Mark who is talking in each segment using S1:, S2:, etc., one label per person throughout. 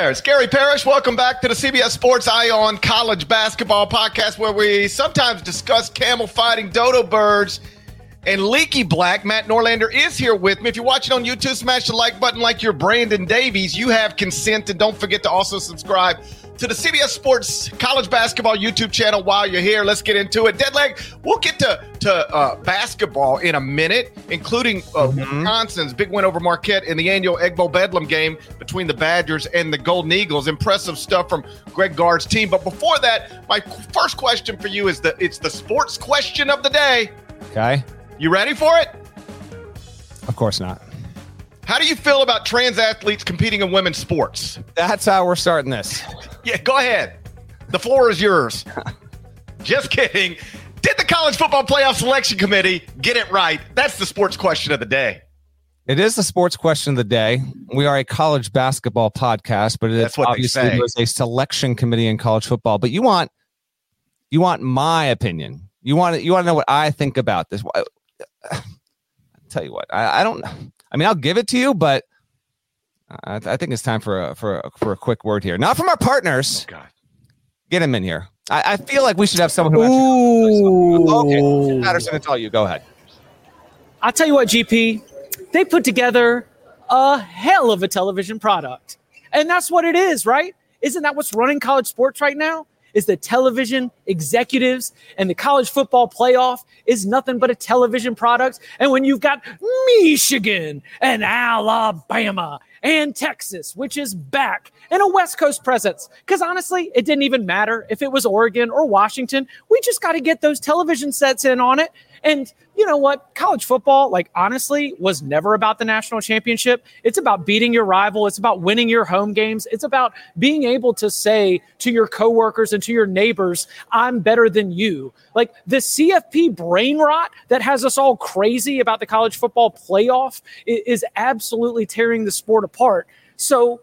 S1: There, it's Gary Parrish. Welcome back to the CBS Sports Eye on College Basketball Podcast, where we sometimes discuss camel fighting dodo birds and leaky black. Matt Norlander is here with me. If you're watching on YouTube, smash the like button like you're Brandon Davies. You have consent, and don't forget to also subscribe to the CBS Sports College Basketball YouTube channel while you're here. Let's get into it. Deadleg, we'll get to, to uh, basketball in a minute, including uh, mm-hmm. Wisconsin's big win over Marquette in the annual Egg Bowl Bedlam game between the Badgers and the Golden Eagles. Impressive stuff from Greg Gard's team. But before that, my first question for you is the it's the sports question of the day.
S2: Okay.
S1: You ready for it?
S2: Of course not.
S1: How do you feel about trans athletes competing in women's sports?
S2: That's how we're starting this.
S1: Yeah, go ahead. The floor is yours. Just kidding. Did the college football playoff selection committee get it right? That's the sports question of the day.
S2: It is the sports question of the day. We are a college basketball podcast, but it is obviously there's a selection committee in college football. But you want you want my opinion. You want you want to know what I think about this. I'll tell you what, I, I don't. I mean, I'll give it to you, but I, I think it's time for a, for a, for a quick word here. Not from our partners. Oh God, get him in here. I, I feel like we should have someone who. Ooh. Okay, Patterson, it's all you. Go ahead.
S3: I'll tell you what, GP. They put together a hell of a television product, and that's what it is, right? Isn't that what's running college sports right now? Is the television executives and the college football playoff is nothing but a television product. And when you've got Michigan and Alabama and Texas, which is back, and a West Coast presence. Because honestly, it didn't even matter if it was Oregon or Washington. We just got to get those television sets in on it. And you know what? College football, like honestly, was never about the national championship. It's about beating your rival. It's about winning your home games. It's about being able to say to your coworkers and to your neighbors, I'm better than you. Like the CFP brain rot that has us all crazy about the college football playoff is absolutely tearing the sport apart. So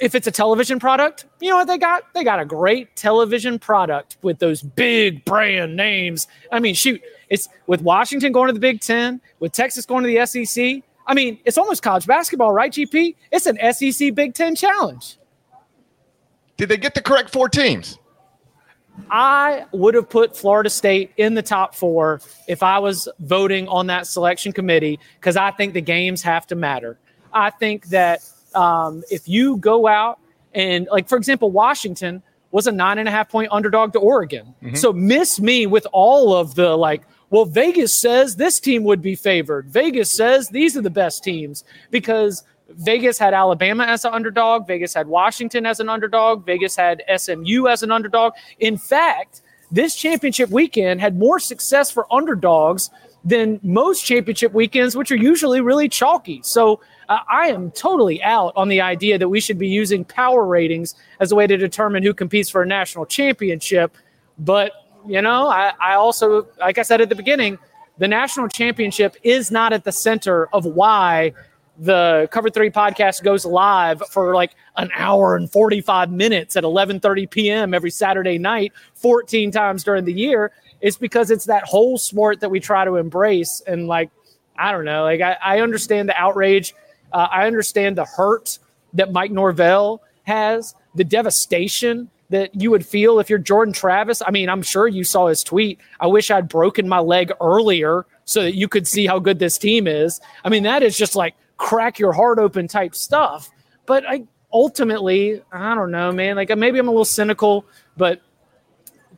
S3: if it's a television product, you know what they got? They got a great television product with those big brand names. I mean, shoot, it's with Washington going to the Big Ten, with Texas going to the SEC. I mean, it's almost college basketball, right, GP? It's an SEC Big Ten challenge.
S1: Did they get the correct four teams?
S3: I would have put Florida State in the top four if I was voting on that selection committee because I think the games have to matter. I think that um, if you go out and, like, for example, Washington was a nine and a half point underdog to Oregon. Mm-hmm. So miss me with all of the like, well, Vegas says this team would be favored. Vegas says these are the best teams because Vegas had Alabama as an underdog. Vegas had Washington as an underdog. Vegas had SMU as an underdog. In fact, this championship weekend had more success for underdogs than most championship weekends, which are usually really chalky. So uh, I am totally out on the idea that we should be using power ratings as a way to determine who competes for a national championship. But, you know, I, I also, like I said at the beginning, the national championship is not at the center of why the cover three podcast goes live for like an hour and 45 minutes at 11:30 p.m. every Saturday night 14 times during the year it's because it's that whole sport that we try to embrace and like I don't know like I, I understand the outrage uh, I understand the hurt that Mike Norvell has, the devastation that you would feel if you're Jordan Travis? I mean, I'm sure you saw his tweet. I wish I'd broken my leg earlier so that you could see how good this team is. I mean, that is just like crack your heart open type stuff. But I ultimately, I don't know, man. Like maybe I'm a little cynical, but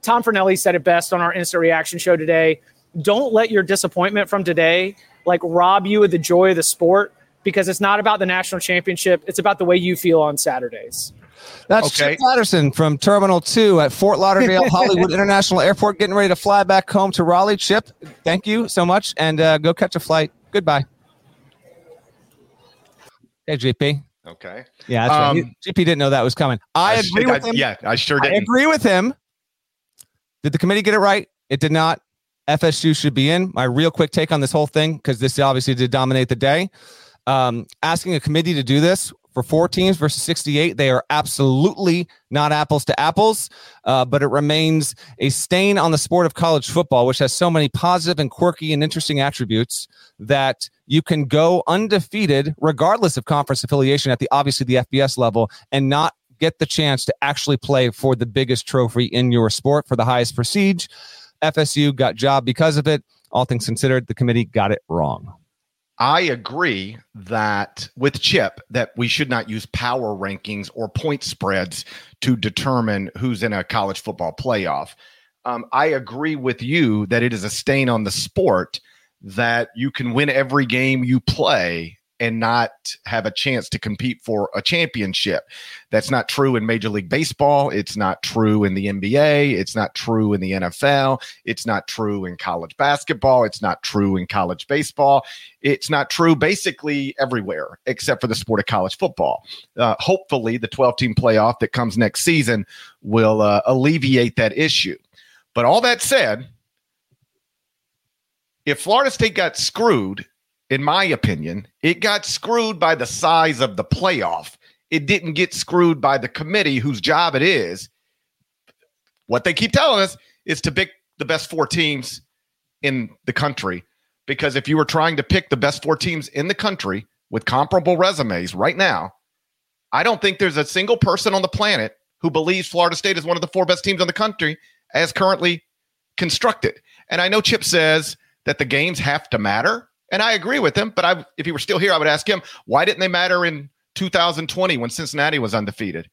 S3: Tom Fornelli said it best on our instant reaction show today. Don't let your disappointment from today like rob you of the joy of the sport because it's not about the national championship. It's about the way you feel on Saturdays.
S2: That's okay. Chip Patterson from Terminal 2 at Fort Lauderdale Hollywood International Airport, getting ready to fly back home to Raleigh. Chip, thank you so much, and uh, go catch a flight. Goodbye. Hey, GP.
S1: Okay.
S2: Yeah, that's um, right. GP didn't know that was coming. I, I agree with I, him.
S1: Yeah, I sure did. I
S2: agree with him. Did the committee get it right? It did not. FSU should be in. My real quick take on this whole thing, because this obviously did dominate the day. Um, asking a committee to do this for four teams versus 68. They are absolutely not apples to apples, uh, but it remains a stain on the sport of college football, which has so many positive and quirky and interesting attributes that you can go undefeated regardless of conference affiliation at the obviously the FBS level and not get the chance to actually play for the biggest trophy in your sport for the highest prestige. FSU got job because of it. All things considered, the committee got it wrong.
S1: I agree that with Chip that we should not use power rankings or point spreads to determine who's in a college football playoff. Um, I agree with you that it is a stain on the sport that you can win every game you play and not have a chance to compete for a championship. That's not true in Major League Baseball. It's not true in the NBA. It's not true in the NFL. It's not true in college basketball. It's not true in college baseball. It's not true basically everywhere except for the sport of college football. Uh, hopefully, the 12 team playoff that comes next season will uh, alleviate that issue. But all that said, if Florida State got screwed in my opinion, it got screwed by the size of the playoff. It didn't get screwed by the committee whose job it is. What they keep telling us is to pick the best four teams in the country. Because if you were trying to pick the best four teams in the country with comparable resumes right now, I don't think there's a single person on the planet who believes Florida State is one of the four best teams in the country as currently constructed. And I know Chip says that the games have to matter. And I agree with him, but I, if he were still here, I would ask him, why didn't they matter in 2020 when Cincinnati was undefeated?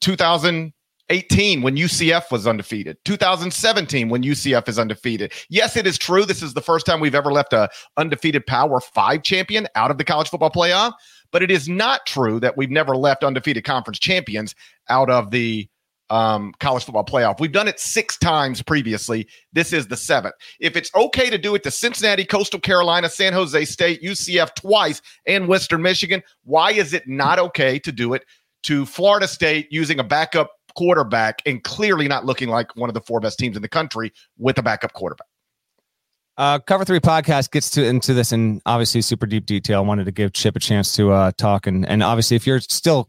S1: 2018 when UCF was undefeated. 2017 when UCF is undefeated. Yes, it is true. This is the first time we've ever left a undefeated Power 5 champion out of the college football playoff, but it is not true that we've never left undefeated conference champions out of the um, college football playoff. We've done it six times previously. This is the seventh. If it's okay to do it to Cincinnati, Coastal Carolina, San Jose State, UCF twice, and Western Michigan, why is it not okay to do it to Florida State using a backup quarterback and clearly not looking like one of the four best teams in the country with a backup quarterback?
S2: Uh, Cover Three podcast gets to into this in obviously super deep detail. I wanted to give Chip a chance to uh, talk, and and obviously if you're still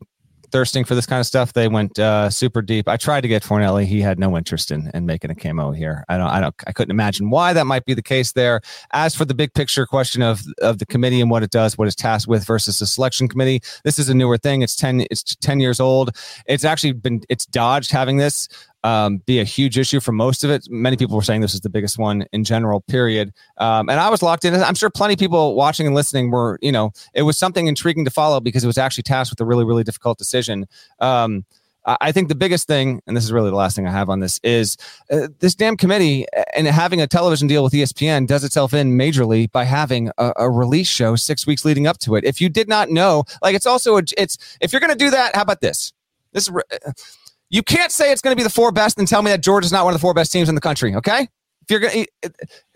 S2: thirsting for this kind of stuff, they went uh, super deep. I tried to get Fornelli; he had no interest in, in making a camo here. I don't, I don't, I couldn't imagine why that might be the case there. As for the big picture question of of the committee and what it does, what it's tasked with versus the selection committee, this is a newer thing. It's ten, it's ten years old. It's actually been, it's dodged having this um, be a huge issue for most of it. Many people were saying this is the biggest one in general, period. Um, and I was locked in. I'm sure plenty of people watching and listening were, you know, it was something intriguing to follow because it was actually tasked with a really, really difficult decision. Um, I think the biggest thing, and this is really the last thing I have on this, is uh, this damn committee and having a television deal with ESPN does itself in majorly by having a, a, release show six weeks leading up to it. If you did not know, like it's also a, it's if you're going to do that, how about this? This is you can't say it's going to be the four best and tell me that Georgia's not one of the four best teams in the country. Okay. If you're going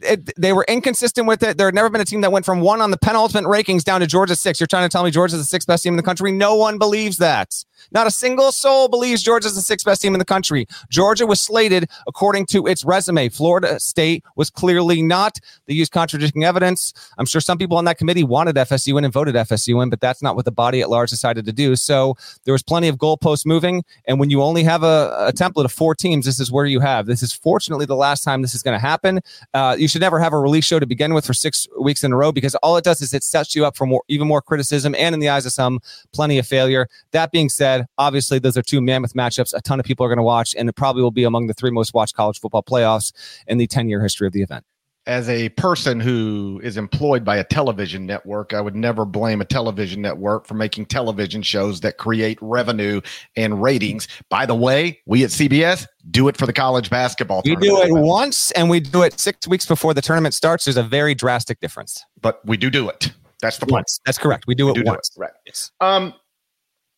S2: to, they were inconsistent with it. There had never been a team that went from one on the penultimate rankings down to Georgia six. You're trying to tell me Georgia's the sixth best team in the country? No one believes that. Not a single soul believes Georgia's the sixth best team in the country. Georgia was slated according to its resume. Florida State was clearly not. They used contradicting evidence. I'm sure some people on that committee wanted FSU in and voted FSU in, but that's not what the body at large decided to do. So there was plenty of goalposts moving. And when you only have a, a template of four teams, this is where you have. This is fortunately the last time this is going to happen. Uh, you should never have a release show to begin with for six weeks in a row because all it does is it sets you up for more, even more criticism and in the eyes of some, plenty of failure. That being said, obviously those are two mammoth matchups. A ton of people are going to watch, and it probably will be among the three most watched college football playoffs in the 10 year history of the event
S1: as a person who is employed by a television network, I would never blame a television network for making television shows that create revenue and ratings. By the way, we at CBS do it for the college basketball.
S2: We do it once and we do it six weeks before the tournament starts. There's a very drastic difference.
S1: But we do do it. That's the point.
S2: Once. That's correct. We do we it do once. Do it.
S1: Right. Yes. Um,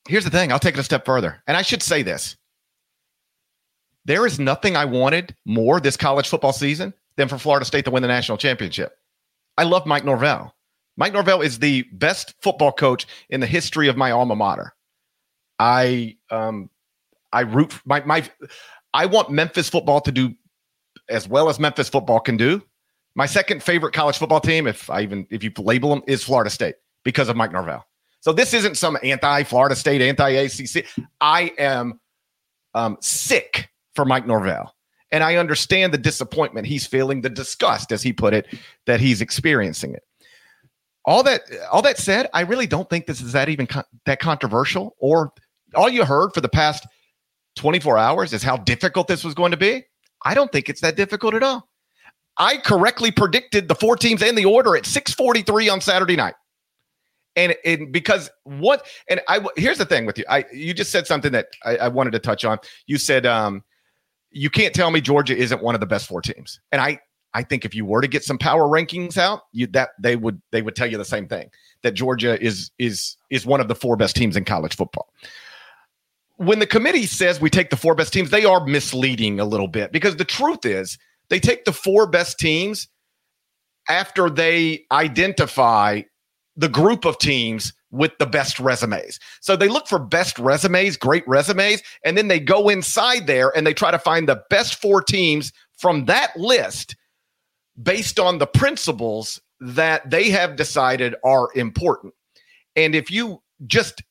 S1: here's the thing. I'll take it a step further. And I should say this. There is nothing I wanted more this college football season than for Florida State to win the national championship. I love Mike Norvell. Mike Norvell is the best football coach in the history of my alma mater. I um I root my my I want Memphis football to do as well as Memphis football can do. My second favorite college football team, if I even if you label them, is Florida State because of Mike Norvell. So this isn't some anti-Florida State, anti-ACC. I am um, sick for Mike Norvell. And I understand the disappointment he's feeling, the disgust, as he put it, that he's experiencing it. All that, all that said, I really don't think this is that even con- that controversial. Or all you heard for the past 24 hours is how difficult this was going to be. I don't think it's that difficult at all. I correctly predicted the four teams and the order at 6:43 on Saturday night. And, and because what and I here's the thing with you. I you just said something that I, I wanted to touch on. You said um, you can't tell me Georgia isn't one of the best four teams. And I I think if you were to get some power rankings out, you that they would they would tell you the same thing that Georgia is is is one of the four best teams in college football. When the committee says we take the four best teams, they are misleading a little bit because the truth is they take the four best teams after they identify the group of teams with the best resumes. So they look for best resumes, great resumes, and then they go inside there and they try to find the best four teams from that list based on the principles that they have decided are important. And if you just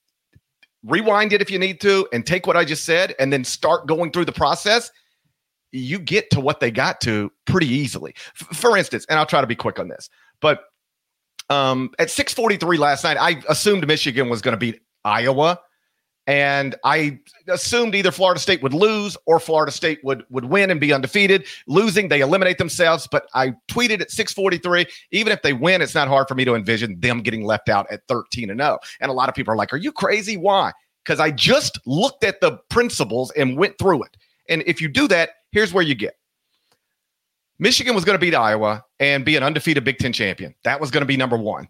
S1: rewind it if you need to and take what I just said and then start going through the process, you get to what they got to pretty easily. F- for instance, and I'll try to be quick on this, but um, at 6:43 last night, I assumed Michigan was going to beat Iowa, and I assumed either Florida State would lose or Florida State would would win and be undefeated. Losing, they eliminate themselves. But I tweeted at 6:43, even if they win, it's not hard for me to envision them getting left out at 13 and 0. And a lot of people are like, "Are you crazy? Why?" Because I just looked at the principles and went through it. And if you do that, here's where you get. Michigan was going to beat Iowa and be an undefeated Big Ten champion. That was going to be number one.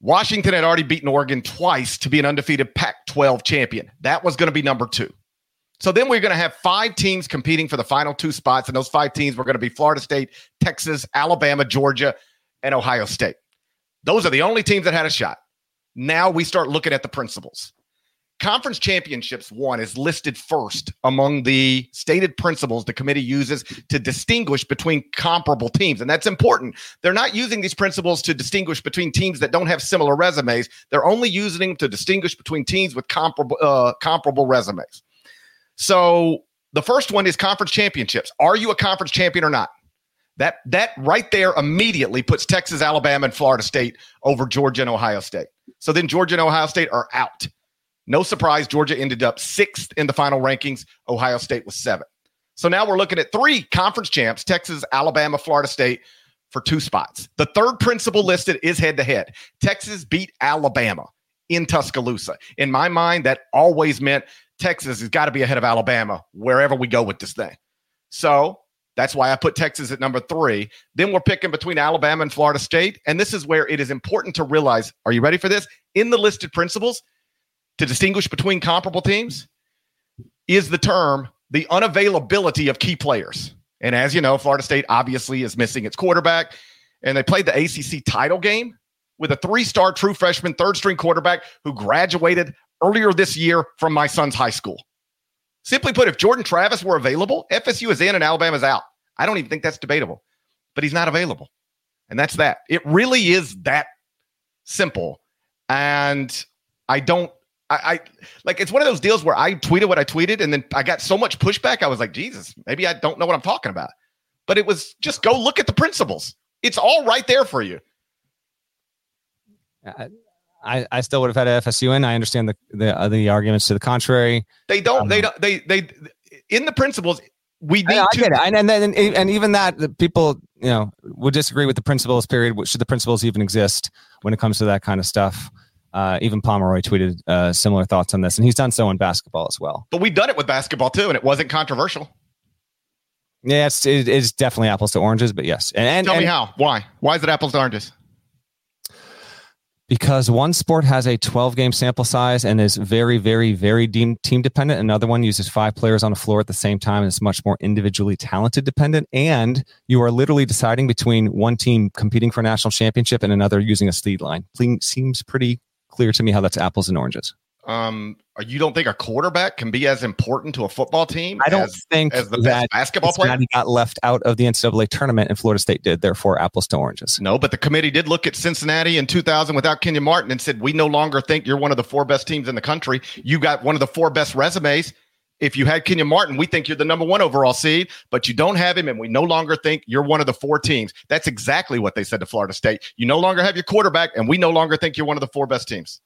S1: Washington had already beaten Oregon twice to be an undefeated Pac 12 champion. That was going to be number two. So then we're going to have five teams competing for the final two spots. And those five teams were going to be Florida State, Texas, Alabama, Georgia, and Ohio State. Those are the only teams that had a shot. Now we start looking at the principles conference championships one is listed first among the stated principles the committee uses to distinguish between comparable teams and that's important. They're not using these principles to distinguish between teams that don't have similar resumes. They're only using them to distinguish between teams with comparable uh, comparable resumes. So the first one is conference championships. Are you a conference champion or not? That that right there immediately puts texas alabama and florida state over georgia and ohio state. So then georgia and ohio state are out no surprise, Georgia ended up sixth in the final rankings. Ohio State was seventh. So now we're looking at three conference champs Texas, Alabama, Florida State for two spots. The third principle listed is head to head. Texas beat Alabama in Tuscaloosa. In my mind, that always meant Texas has got to be ahead of Alabama wherever we go with this thing. So that's why I put Texas at number three. Then we're picking between Alabama and Florida State. And this is where it is important to realize are you ready for this? In the listed principles, to distinguish between comparable teams is the term the unavailability of key players. And as you know, Florida State obviously is missing its quarterback, and they played the ACC title game with a three star true freshman, third string quarterback who graduated earlier this year from my son's high school. Simply put, if Jordan Travis were available, FSU is in and Alabama's out. I don't even think that's debatable, but he's not available. And that's that. It really is that simple. And I don't I, I, like it's one of those deals where I tweeted what I tweeted, and then I got so much pushback. I was like, Jesus, maybe I don't know what I'm talking about. but it was just go look at the principles. It's all right there for you.
S2: I, I still would have had FSU in. I understand the the, uh, the arguments to the contrary.
S1: They don't. Um, they don't. They they in the principles. We need
S2: I,
S1: I
S2: get it. And, and then and, and even that the people you know would disagree with the principles. Period. Should the principles even exist when it comes to that kind of stuff? Uh, even Pomeroy tweeted uh, similar thoughts on this, and he's done so in basketball as well.
S1: But we've done it with basketball too, and it wasn't controversial.
S2: Yeah, it's, it is definitely apples to oranges, but yes. And, and
S1: tell
S2: and,
S1: me how? Why? Why is it apples to oranges?
S2: because one sport has a 12 game sample size and is very, very, very team, team dependent. Another one uses five players on the floor at the same time and is much more individually talented dependent. And you are literally deciding between one team competing for a national championship and another using a speed line. Seems pretty clear to me how that's apples and oranges.
S1: Um, you don't think a quarterback can be as important to a football team?
S2: I don't
S1: as,
S2: think
S1: as the best basketball player.
S2: Got left out of the NCAA tournament, and Florida State did. Therefore, apples to oranges.
S1: No, but the committee did look at Cincinnati in 2000 without Kenyon Martin and said, "We no longer think you're one of the four best teams in the country. You got one of the four best resumes." If you had Kenyon Martin, we think you're the number one overall seed, but you don't have him, and we no longer think you're one of the four teams. That's exactly what they said to Florida State. You no longer have your quarterback, and we no longer think you're one of the four best teams.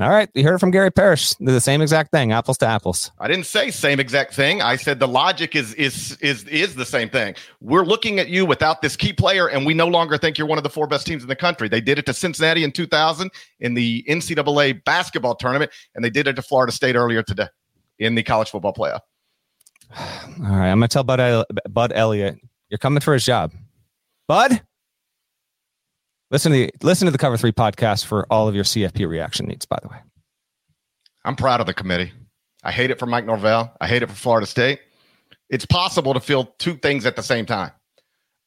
S2: All right, you heard it from Gary Parrish. They're the same exact thing, apples to apples.
S1: I didn't say same exact thing. I said the logic is is is is the same thing. We're looking at you without this key player, and we no longer think you're one of the four best teams in the country. They did it to Cincinnati in 2000 in the NCAA basketball tournament, and they did it to Florida State earlier today in the college football playoff.
S2: All right, I'm gonna tell Bud Bud Elliott, you're coming for his job, Bud. Listen to the listen to the Cover Three podcast for all of your CFP reaction needs. By the way,
S1: I'm proud of the committee. I hate it for Mike Norvell. I hate it for Florida State. It's possible to feel two things at the same time: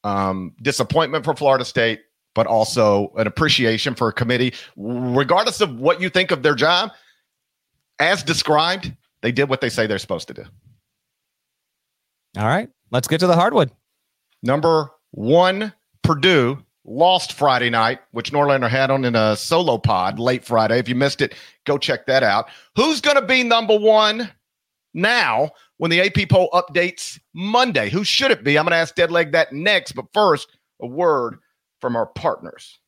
S1: um, disappointment for Florida State, but also an appreciation for a committee, regardless of what you think of their job. As described, they did what they say they're supposed to do.
S2: All right, let's get to the hardwood.
S1: Number one, Purdue lost Friday night, which Norlander had on in a solo pod late Friday. If you missed it, go check that out. Who's going to be number one now when the AP poll updates Monday? Who should it be? I'm going to ask Deadleg that next. But first, a word from our partners.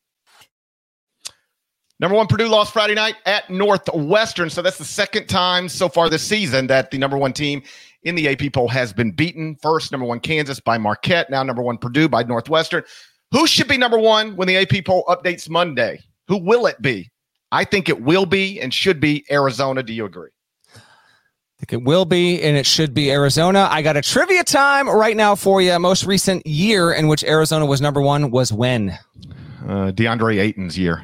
S1: Number one, Purdue lost Friday night at Northwestern. So that's the second time so far this season that the number one team in the AP poll has been beaten. First, number one, Kansas by Marquette. Now, number one, Purdue by Northwestern. Who should be number one when the AP poll updates Monday? Who will it be? I think it will be and should be Arizona. Do you agree?
S2: I think it will be and it should be Arizona. I got a trivia time right now for you. Most recent year in which Arizona was number one was when?
S1: Uh, DeAndre Ayton's year.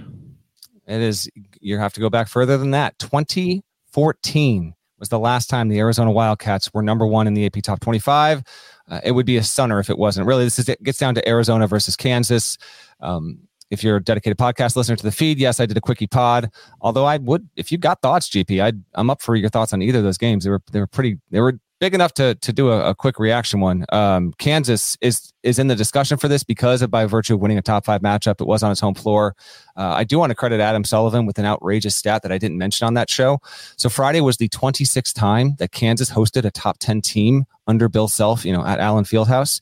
S2: It is, you have to go back further than that. 2014 was the last time the Arizona Wildcats were number one in the AP Top 25. Uh, it would be a stunner if it wasn't. Really, this is it gets down to Arizona versus Kansas. Um, if you're a dedicated podcast listener to the feed, yes, I did a quickie pod. Although I would, if you got thoughts, GP, i am up for your thoughts on either of those games. They were they were pretty they were big enough to to do a, a quick reaction one. Um, Kansas is is in the discussion for this because of by virtue of winning a top five matchup. It was on its home floor. Uh, I do want to credit Adam Sullivan with an outrageous stat that I didn't mention on that show. So Friday was the 26th time that Kansas hosted a top 10 team under Bill Self, you know, at Allen Fieldhouse.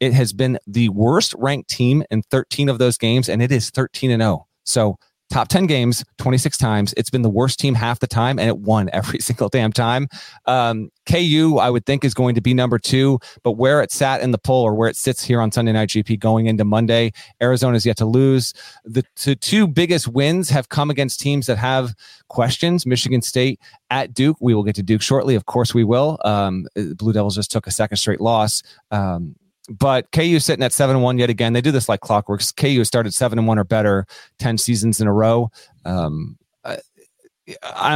S2: It has been the worst ranked team in 13 of those games, and it is 13 and 0. So top 10 games 26 times. It's been the worst team half the time, and it won every single damn time. Um, KU, I would think, is going to be number two, but where it sat in the poll or where it sits here on Sunday Night GP going into Monday, Arizona is yet to lose. The, the two biggest wins have come against teams that have questions Michigan State at Duke. We will get to Duke shortly. Of course, we will. Um, Blue Devils just took a second straight loss. Um, but KU sitting at seven and one yet again. They do this like clockwork. KU started seven and one or better ten seasons in a row. Um, I,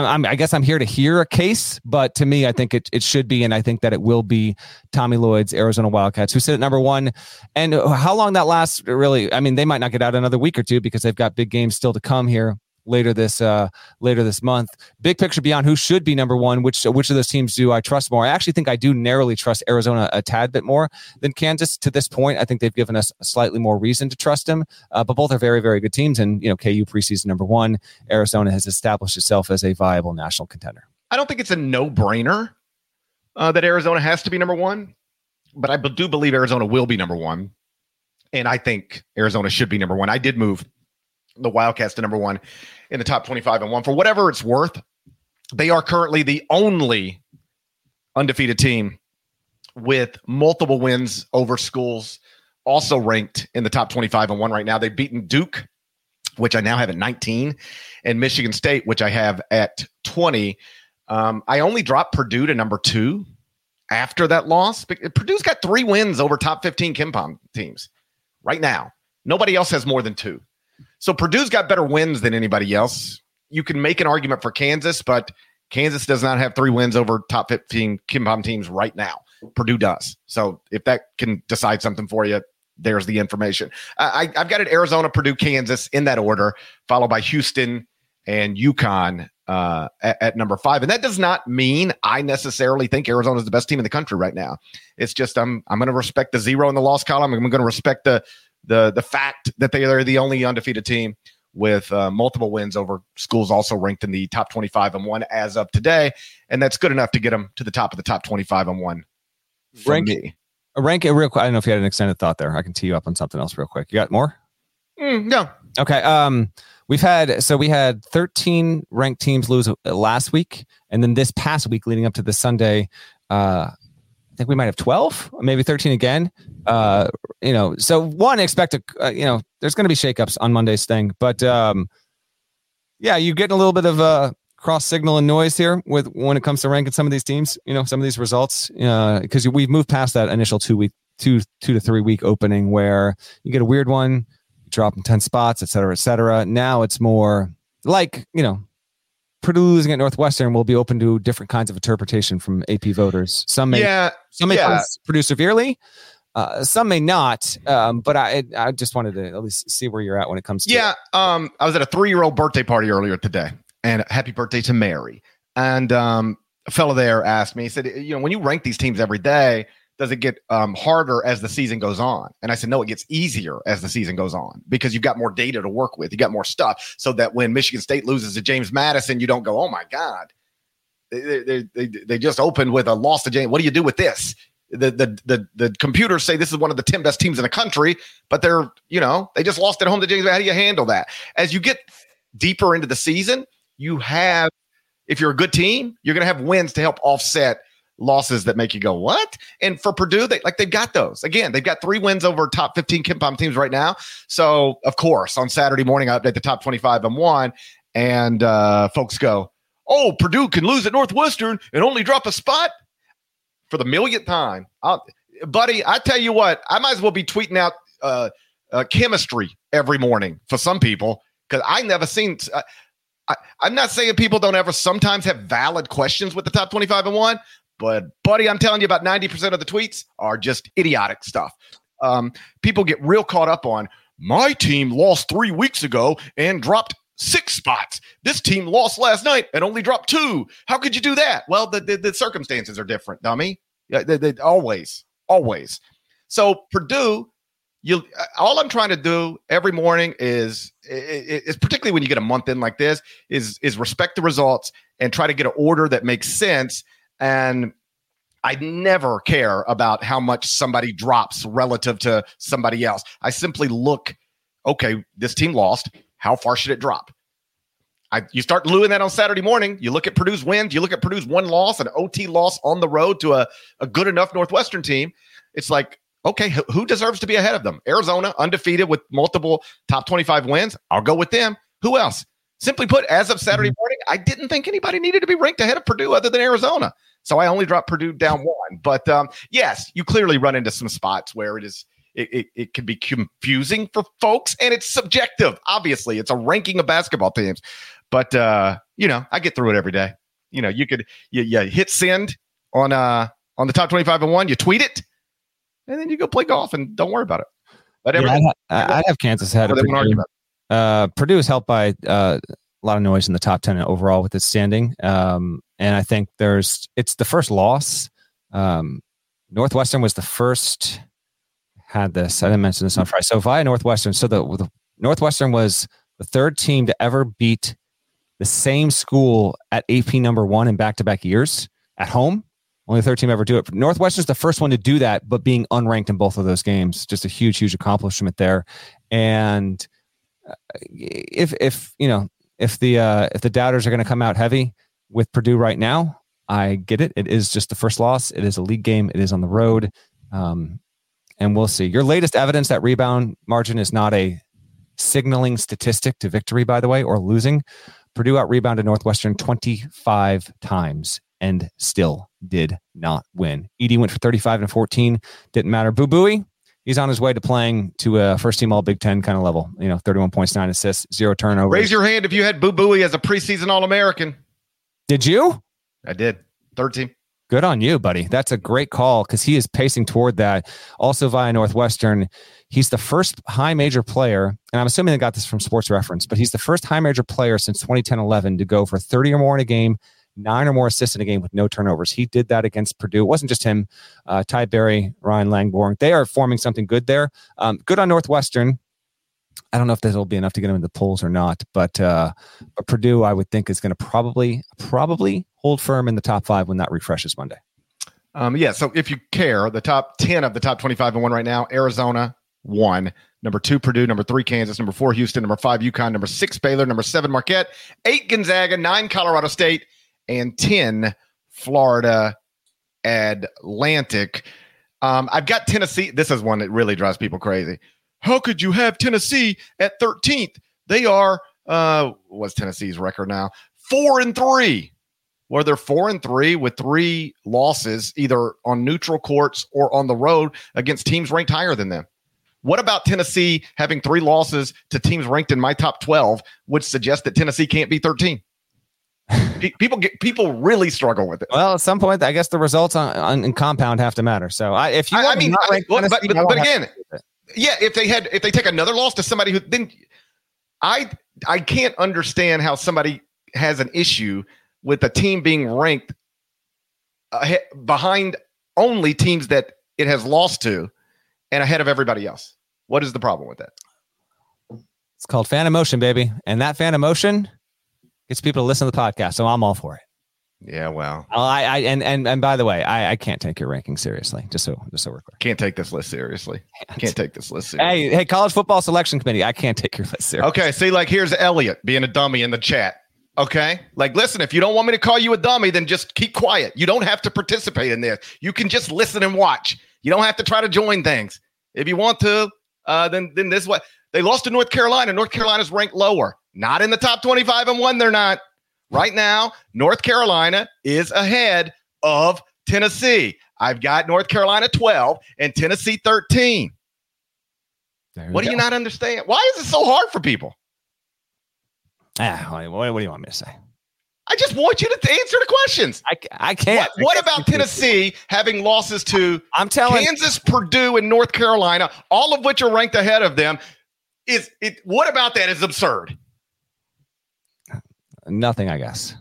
S2: I'm, I guess I'm here to hear a case, but to me, I think it, it should be, and I think that it will be Tommy Lloyd's Arizona Wildcats, who sit at number one. And how long that lasts, really, I mean, they might not get out another week or two because they've got big games still to come here later this uh, later this month. Big picture beyond who should be number one. Which which of those teams do I trust more? I actually think I do narrowly trust Arizona a tad bit more than Kansas to this point. I think they've given us slightly more reason to trust them. Uh, but both are very very good teams, and you know KU preseason number one. Arizona has established itself as a viable national contender.
S1: I don't think it's a no brainer uh, that Arizona has to be number one. but I do believe Arizona will be number one. And I think Arizona should be number one. I did move the Wildcats to number one in the top 25 and one. For whatever it's worth, they are currently the only undefeated team with multiple wins over schools, also ranked in the top 25 and one right now. They've beaten Duke, which I now have at 19, and Michigan State, which I have at 20. Um, I only dropped Purdue to number two after that loss. Purdue's got three wins over top 15 KenPom teams right now. Nobody else has more than two. So Purdue's got better wins than anybody else. You can make an argument for Kansas, but Kansas does not have three wins over top 15 KenPom teams right now. Purdue does. So if that can decide something for you, there's the information. I, have got it Arizona, Purdue, Kansas in that order, followed by Houston and UConn uh, at, at, number five. And that does not mean I necessarily think Arizona is the best team in the country right now. It's just I'm I'm going to respect the zero in the loss column. I'm going to respect the the the fact that they are the only undefeated team with uh, multiple wins over schools also ranked in the top 25 and one as of today, and that's good enough to get them to the top of the top 25 and one.
S2: Rank me. Rank it real quick. I don't know if you had an extended thought there. I can tee you up on something else real quick. You got more?
S1: Mm, no.
S2: Okay. Um, we've had so we had 13 ranked teams lose uh, last week, and then this past week leading up to this Sunday, uh, I think we might have 12, maybe 13 again. Uh, you know, so one expect a, uh, you know, there's going to be shakeups on Monday's thing, but um, yeah, you're getting a little bit of a cross signal and noise here with when it comes to ranking some of these teams. You know, some of these results Uh because uh, we've moved past that initial two week, two two to three week opening where you get a weird one, drop in 10 spots, et cetera, et cetera. Now it's more like you know Purdue losing at Northwestern will be open to different kinds of interpretation from AP voters. Some may, yeah, some may yeah. Purdue severely. Uh, some may not, um, but I I just wanted to at least see where you're at when it comes to
S1: yeah. Um, I was at a three year old birthday party earlier today, and happy birthday to Mary. And um, a fellow there asked me, he said, you know, when you rank these teams every day, does it get um, harder as the season goes on? And I said, no, it gets easier as the season goes on because you've got more data to work with. You got more stuff so that when Michigan State loses to James Madison, you don't go, oh my God, they, they, they, they just opened with a loss to James. What do you do with this? The, the the the computers say this is one of the 10 best teams in the country, but they're, you know, they just lost at home to James. How do you handle that? As you get deeper into the season, you have, if you're a good team, you're going to have wins to help offset – losses that make you go, what? And for Purdue, they like they've got those. Again, they've got three wins over top 15 KenPom teams right now. So of course, on Saturday morning, I update the top 25 and one. And uh, folks go, Oh, Purdue can lose at Northwestern and only drop a spot for the millionth time. I'll, buddy, I tell you what, I might as well be tweeting out uh, uh, chemistry every morning for some people because I never seen. Uh, I, am not saying people don't ever sometimes have valid questions with the top 25 and one, but, buddy, I'm telling you, about 90% of the tweets are just idiotic stuff. Um, people get real caught up on my team lost three weeks ago and dropped six spots. This team lost last night and only dropped two. How could you do that? Well, the, the, the circumstances are different, dummy. They, they, always, always. So Purdue, you all I'm trying to do every morning is is particularly when you get a month in like this is is respect the results and try to get an order that makes sense and I never care about how much somebody drops relative to somebody else. I simply look, okay, this team lost. How far should it drop? I, you start doing that on Saturday morning. You look at Purdue's wins. You look at Purdue's one loss, an OT loss on the road to a, a good enough Northwestern team. It's like, okay, who deserves to be ahead of them? Arizona, undefeated with multiple top 25 wins. I'll go with them. Who else? Simply put, as of Saturday mm-hmm. morning, I didn't think anybody needed to be ranked ahead of Purdue other than Arizona. So I only dropped Purdue down one. But um, yes, you clearly run into some spots where it is it, it, it, can be confusing for folks and it's subjective. Obviously, it's a ranking of basketball teams. But uh, you know, I get through it every day. You know, you could you, you hit send on uh on the top 25 and one, you tweet it, and then you go play golf and don't worry about it.
S2: But yeah, I, have Kansas ahead of Purdue. Uh, Purdue is helped by uh, a lot of noise in the top 10 overall with its standing. Um, and I think there's, it's the first loss. Um, Northwestern was the first, had this, I didn't mention this on Friday. So via Northwestern, so the, the Northwestern was the third team to ever beat the same school at AP number one in back to back years at home. Only third team ever do it. Northwestern's the first one to do that, but being unranked in both of those games, just a huge, huge accomplishment there. And if if you know if the uh, if the doubters are going to come out heavy with Purdue right now, I get it. It is just the first loss. It is a league game. It is on the road, um, and we'll see. Your latest evidence that rebound margin is not a signaling statistic to victory, by the way, or losing. Purdue out rebounded Northwestern 25 times and still did not win. Edey went for 35 and 14. Didn't matter. Boo Buie, he's on his way to playing to a first team All Big Ten kind of level. You know, 31 points, nine assists, zero turnovers.
S1: Raise your hand if you had Boo Buie as a preseason All American.
S2: Did you?
S1: I did. Third team.
S2: Good on you, buddy. That's a great call because he is pacing toward that. Also via Northwestern, he's the first high major player, and I'm assuming they got this from Sports Reference, but he's the first high major player since 2010-11 to go for 30 or more in a game, nine or more assists in a game with no turnovers. He did that against Purdue. It wasn't just him. Uh, Ty Berry, Ryan Langborg, they are forming something good there. Um, good on Northwestern. I don't know if this will be enough to get him in the polls or not, but, uh, Purdue, I would think, is going to probably probably hold firm in the top five when that refreshes Monday.
S1: Um, yeah. So if you care, the top 10 of the top 25 and one right now Arizona, one. Number two, Purdue. Number three, Kansas. Number four, Houston. Number five, UConn. Number six, Baylor. Number seven, Marquette. Eight, Gonzaga. Nine, Colorado State. And 10, Florida Atlantic. Um, I've got Tennessee. This is one that really drives people crazy. How could you have Tennessee at 13th? They are, uh, what's Tennessee's record now? Four and three where they're four and three with three losses, either on neutral courts or on the road against teams ranked higher than them. What about Tennessee having three losses to teams ranked in my top 12 would suggest that Tennessee can't be 13? People get people really struggle with it.
S2: Well, at some point, I guess the results on, on in compound have to matter. So, I, if you,
S1: I, I mean, I, well, but, but, but again, yeah, if they had if they take another loss to somebody who then, I I can't understand how somebody has an issue with a team being ranked behind only teams that it has lost to and ahead of everybody else. What is the problem with that?
S2: It's called fan emotion, baby. And that fan emotion gets people to listen to the podcast. So I'm all for it.
S1: Yeah, well,
S2: I, I and and and by the way, I, I can't take your ranking seriously. Just so just so we're clear,
S1: can't take this list seriously. Can't, can't take this list seriously.
S2: Hey, hey, college football selection committee, I can't take your list seriously.
S1: Okay, see, like here's Elliot being a dummy in the chat. Okay. Like, listen, if you don't want me to call you a dummy, then just keep quiet. You don't have to participate in this. You can just listen and watch. You don't have to try to join things. If you want to, uh, then then this way they lost to North Carolina. North Carolina's ranked lower, not in the top 25 and one. They're not. Right now, North Carolina is ahead of Tennessee. I've got North Carolina 12 and Tennessee 13. What do you not understand? Why is it so hard for people?
S2: Ah, what, what do you want me to say?
S1: I just want you to answer the questions.
S2: I, I can't.
S1: What, what about Tennessee having losses to
S2: I'm telling
S1: Kansas, Purdue, and North Carolina, all of which are ranked ahead of them? Is it? What about that is absurd?
S2: Nothing, I guess.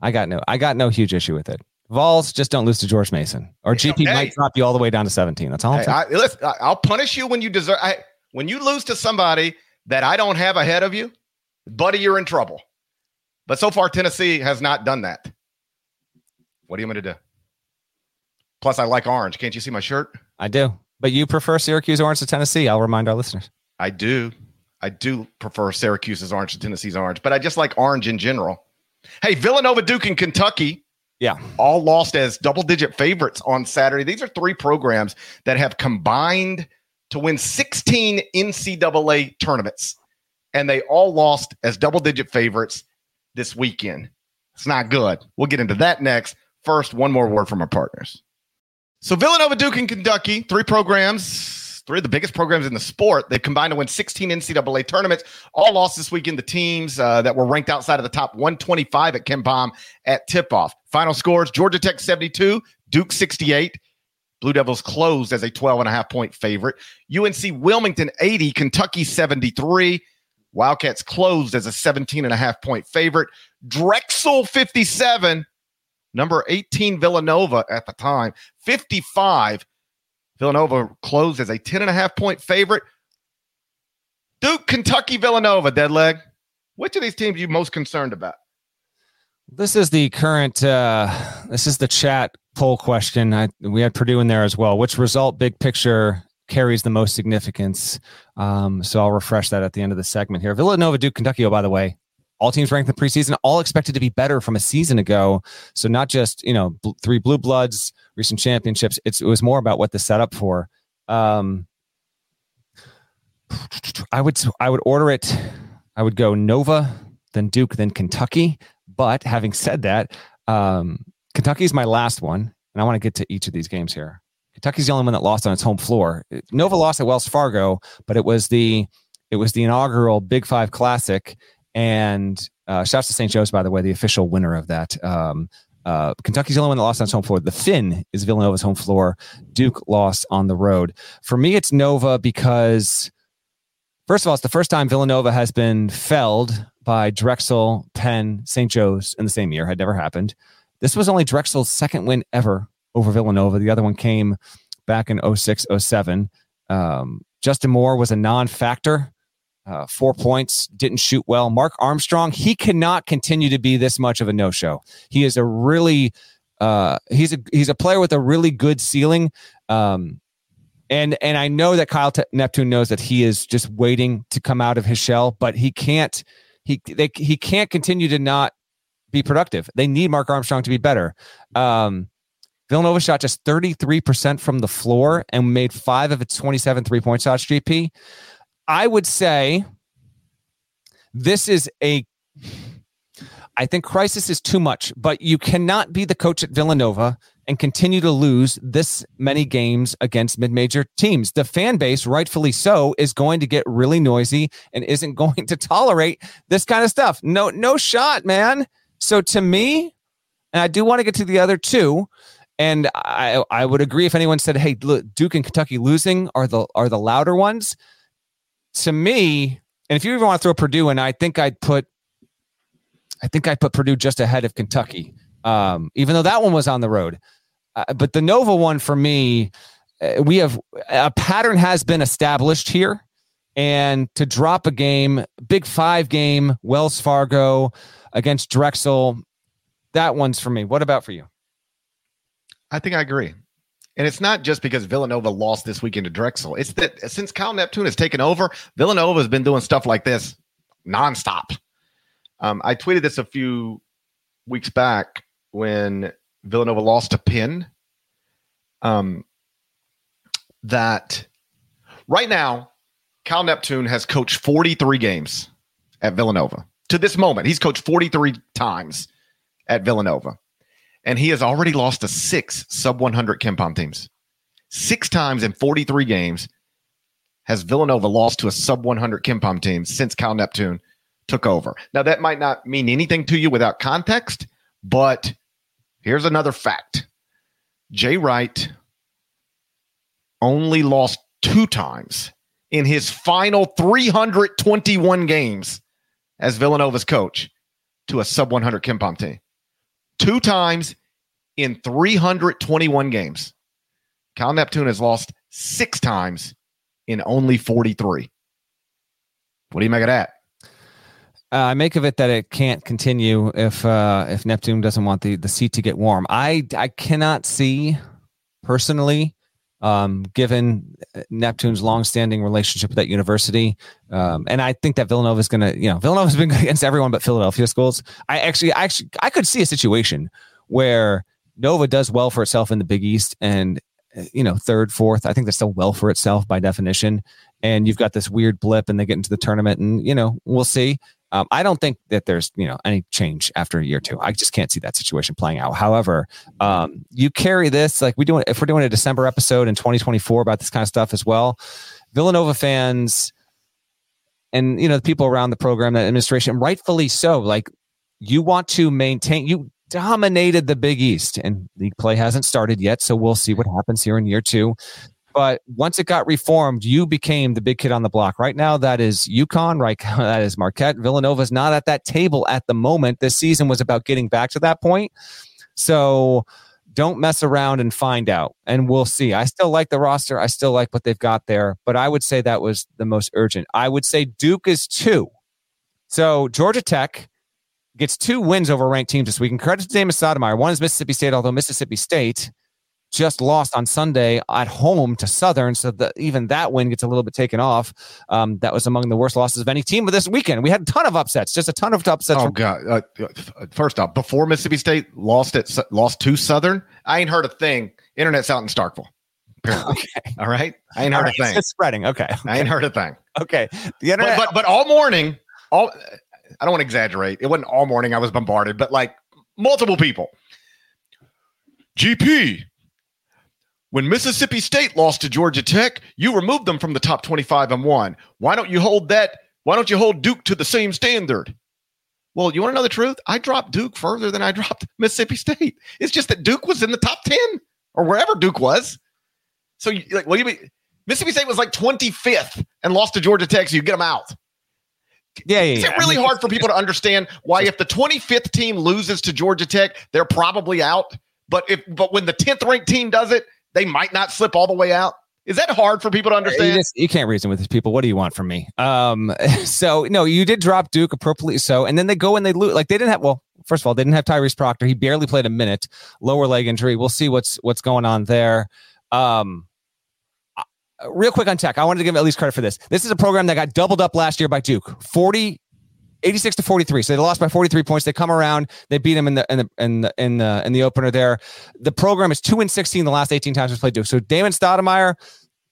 S2: I got no. I got no huge issue with it. Vols just don't lose to George Mason, or GP hey, might drop you all the way down to 17. That's all. I'm
S1: hey, I, listen, I'll punish you when you deserve. I, when you lose to somebody that I don't have ahead of you, buddy, you're in trouble. But so far, Tennessee has not done that. What are you going to do? Plus, I like orange. Can't you see my shirt?
S2: I do. But you prefer Syracuse orange to Tennessee. I'll remind our listeners.
S1: I do. I do prefer Syracuse's orange to Tennessee's orange, but I just like orange in general. Hey, Villanova, Duke, and Kentucky.
S2: Yeah.
S1: All lost as double digit favorites on Saturday. These are three programs that have combined to win 16 NCAA tournaments and they all lost as double digit favorites this weekend. It's not good. We'll get into that next. First, one more word from our partners. So, Villanova, Duke, and Kentucky, three programs, three of the biggest programs in the sport. They've combined to win 16 NCAA tournaments. All lost this weekend. The teams uh, that were ranked outside of the top 125 at KenPom at tip off. Final scores Georgia Tech 72, Duke 68. Blue Devils closed as a 12 and a half point favorite. UNC Wilmington 80, Kentucky 73. Wildcats closed as a 17 and a half point favorite. Drexel 57, number 18 Villanova at the time, 55. Villanova closed as a 10 and a half point favorite. Duke, Kentucky, Villanova, dead leg. Which of these teams are you most concerned about?
S2: This is the current. Uh, this is the chat poll question. I, we had Purdue in there as well. Which result, big picture, carries the most significance? Um, so I'll refresh that at the end of the segment here. Villanova, Duke, Kentucky. Oh, by the way, all teams ranked in the preseason, all expected to be better from a season ago. So not just you know bl- three blue bloods, recent championships. It was more about what the setup for. Um, I would I would order it. I would go Nova, then Duke, then Kentucky. But having said that, um, is my last one, and I want to get to each of these games here. Kentucky's the only one that lost on its home floor. Nova lost at Wells Fargo, but it was the it was the inaugural Big Five Classic, and uh, shouts to St. Joe's, by the way, the official winner of that. Um, uh, Kentucky's the only one that lost on its home floor. The Finn is Villanova's home floor. Duke lost on the road. For me, it's Nova because, first of all, it's the first time Villanova has been felled by Drexel, Penn, St. Joe's in the same year. Had never happened. This was only Drexel's second win ever over Villanova. The other one came back in 06, 07. Um, Justin Moore was a non factor uh, four points, didn't shoot well. Mark Armstrong, he cannot continue to be this much of a no show. He is a really, uh, he's a he's a player with a really good ceiling. Um, and and I know that Kyle T- Neptune knows that he is just waiting to come out of his shell, but he can't he they, he can't continue to not be productive. They need Mark Armstrong to be better. Um, Villanova shot just 33% from the floor and made five of its 27 three point shots, GP. I would say this is a I think crisis is too much, but you cannot be the coach at Villanova and continue to lose this many games against mid-major teams. The fan base, rightfully so, is going to get really noisy and isn't going to tolerate this kind of stuff. No, no shot, man. So to me, and I do want to get to the other two, and I I would agree if anyone said, "Hey, look, Duke and Kentucky losing are the are the louder ones." To me, and if you even want to throw Purdue in, I think I'd put, I think I put Purdue just ahead of Kentucky, um, even though that one was on the road. Uh, but the Nova one for me, uh, we have a pattern has been established here, and to drop a game, Big Five game, Wells Fargo against Drexel, that one's for me. What about for you?
S1: I think I agree. And it's not just because Villanova lost this weekend to Drexel. It's that since Kyle Neptune has taken over, Villanova has been doing stuff like this nonstop. Um, I tweeted this a few weeks back when Villanova lost to Penn. Um, that right now, Kyle Neptune has coached 43 games at Villanova. To this moment, he's coached 43 times at Villanova and he has already lost to six sub 100 KenPom teams. Six times in 43 games has Villanova lost to a sub 100 KenPom team since Kyle Neptune took over. Now, that might not mean anything to you without context, but here's another fact Jay Wright only lost two times in his final 321 games as Villanova's coach to a sub 100 KenPom team two times in 321 games. Kyle Neptune has lost six times in only 43. What do you make of that?
S2: Uh, I make of it that it can't continue if uh, if Neptune doesn't want the the seat to get warm. I I cannot see personally, um, given Neptune's longstanding relationship with that university, um, and I think that Villanova is going to you know Villanova's been against everyone but Philadelphia schools. I actually I actually I could see a situation where Nova does well for itself in the Big East and you know third, fourth. I think that's still well for itself by definition. And you've got this weird blip, and they get into the tournament, and you know we'll see. Um, I don't think that there's you know any change after a year or two. I just can't see that situation playing out. However, um, you carry this like we do if we're doing a December episode in 2024 about this kind of stuff as well. Villanova fans and you know the people around the program, the administration, rightfully so. Like you want to maintain you dominated the Big East, and league play hasn't started yet, so we'll see what happens here in year two. But once it got reformed, you became the big kid on the block. Right now, that is UConn, right? That is Marquette. Villanova's not at that table at the moment. This season was about getting back to that point. So don't mess around and find out. And we'll see. I still like the roster. I still like what they've got there, but I would say that was the most urgent. I would say Duke is two. So Georgia Tech gets two wins over ranked teams this week. And credit to Damon Stoudemire. One is Mississippi State, although Mississippi State just lost on Sunday at home to Southern, so that even that win gets a little bit taken off. Um, that was among the worst losses of any team of this weekend. We had a ton of upsets, just a ton of upsets.
S1: Oh from- God! Uh, uh first off, before Mississippi State lost it, lost to Southern, I ain't heard a thing. Internet's out in Starkville. Okay. All right. I ain't heard right. a thing.
S2: It's spreading. Okay. okay.
S1: I ain't heard a thing.
S2: Okay.
S1: The internet. But, but, but all morning, all I don't want to exaggerate. It wasn't all morning I was bombarded, but like multiple people. GP, when Mississippi State lost to Georgia Tech, you removed them from the top 25 and one. Why don't you hold that? Why don't you hold Duke to the same standard? Well, you want to know the truth? I dropped Duke further than I dropped Mississippi State. It's just that Duke was in the top 10 or wherever Duke was. So, you, like, what do you mean? Mississippi State was like 25th and lost to Georgia Tech, so you get them out.
S2: Yeah, yeah.
S1: Is it really I mean, hard for people to understand why, if the 25th team loses to Georgia Tech, they're probably out? But if but when the 10th ranked team does it, they might not slip all the way out. Is that hard for people to understand?
S2: You, just, you, can't reason with these people. What do you want from me? Um, so no, you did drop Duke appropriately so, and then they go and they lose. Like they didn't have. Well, first of all, they didn't have Tyrese Proctor. He barely played a minute. Lower leg injury. We'll see what's what's going on there. Um, real quick on tech, I wanted to give at least credit for this. This is a program that got doubled up last year by Duke. 40 86 to 43. So they lost by 43 points. They come around, they beat them in the in the in the in the, in the opener there. The program is 2 and 16 the last 18 times we played Duke. So Damon Stoudemire,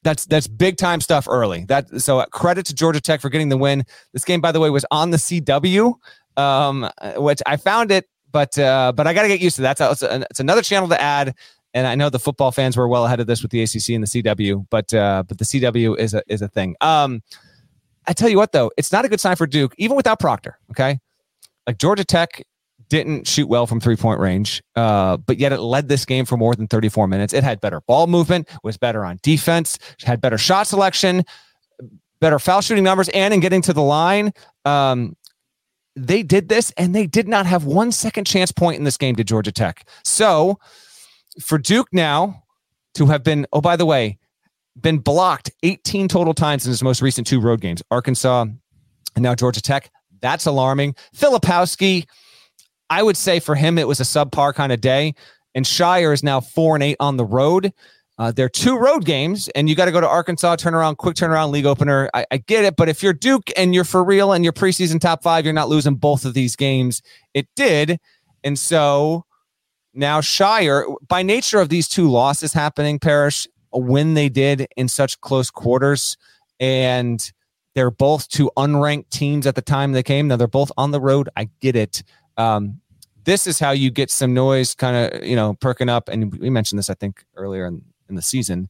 S2: that's that's big time stuff early. That so credit to Georgia Tech for getting the win. This game by the way was on the CW um which I found it but uh but I got to get used to that. A, it's another channel to add and I know the football fans were well ahead of this with the ACC and the CW, but uh, but the CW is a is a thing. Um, I tell you what, though, it's not a good sign for Duke, even without Proctor. Okay, like Georgia Tech didn't shoot well from three point range, uh, but yet it led this game for more than 34 minutes. It had better ball movement, was better on defense, had better shot selection, better foul shooting numbers, and in getting to the line. Um, they did this and they did not have one second chance point in this game to Georgia Tech. So for Duke now to have been, oh, by the way, been blocked 18 total times in his most recent two road games, Arkansas and now Georgia Tech. That's alarming. Filipowski, I would say for him, it was a subpar kind of day. And Scheyer is now four and eight on the road. Uh, they're two road games, and you got to go to Arkansas, turn around, quick turnaround, league opener. I, I, get it, but if you're Duke and you're for real and you're preseason top five, you're not losing both of these games. It did, and so now Scheyer, by nature of these two losses happening, Parrish, when they did in such close quarters, and they're both two unranked teams at the time they came. Now they're both on the road. I get it. Um, this is how you get some noise kind of, you know, perking up. And we mentioned this, I think, earlier in, in the season.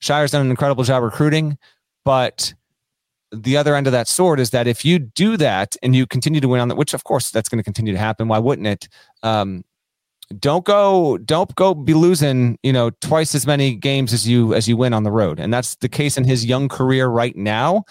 S2: Scheyer's done an incredible job recruiting, but the other end of that sword is that if you do that and you continue to win on that, which of course that's going to continue to happen, why wouldn't it? Um, don't go don't go be losing you know twice as many games as you as you win on the road. And that's the case in his young career right now.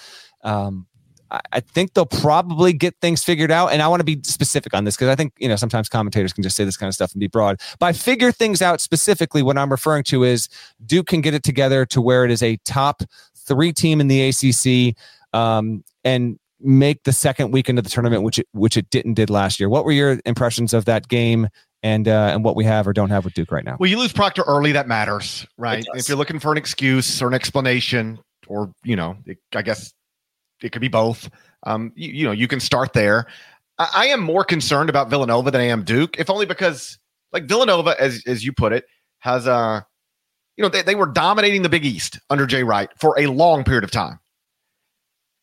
S2: Um, I, I think they'll probably get things figured out. And i want to be specific on this because i think you know sometimes commentators can just say this kind of stuff and be broad. By figure things out specifically what i'm referring to is duke can get it together to where it is a top three team in the acc um, and make the second weekend of the tournament, which it, which it didn't did last year. What were your impressions of that game and uh, and what we have or don't have with Duke right now.
S1: Well, you lose Proctor early, that matters, right? If you're looking for an excuse or an explanation, or you know, it, I guess it could be both. Um, you, you know, you can start there. I, I, am more concerned about Villanova than I am Duke, if only because, like Villanova, as as you put it, has uh, you know, they, they were dominating the Big East under Jay Wright for a long period of time.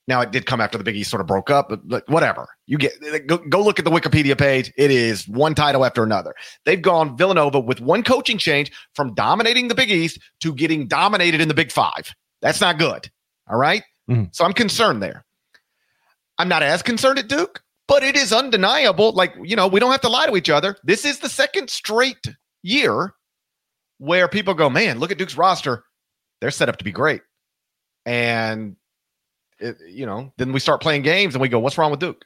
S1: Now it did come after the Big East sort of broke up, but, whatever. You get go, go, look at the Wikipedia page. It is one title after another. They've gone Villanova with one coaching change from dominating the Big East to getting dominated in the Big Five. That's not good. All right? mm-hmm. So I'm concerned there. I'm not as concerned at Duke, but it is undeniable. Like, you know, we don't have to lie to each other. This is the second straight year where people go, man, look at Duke's roster. They're set up to be great. And it, you know, then we start playing games and we go, what's wrong with Duke?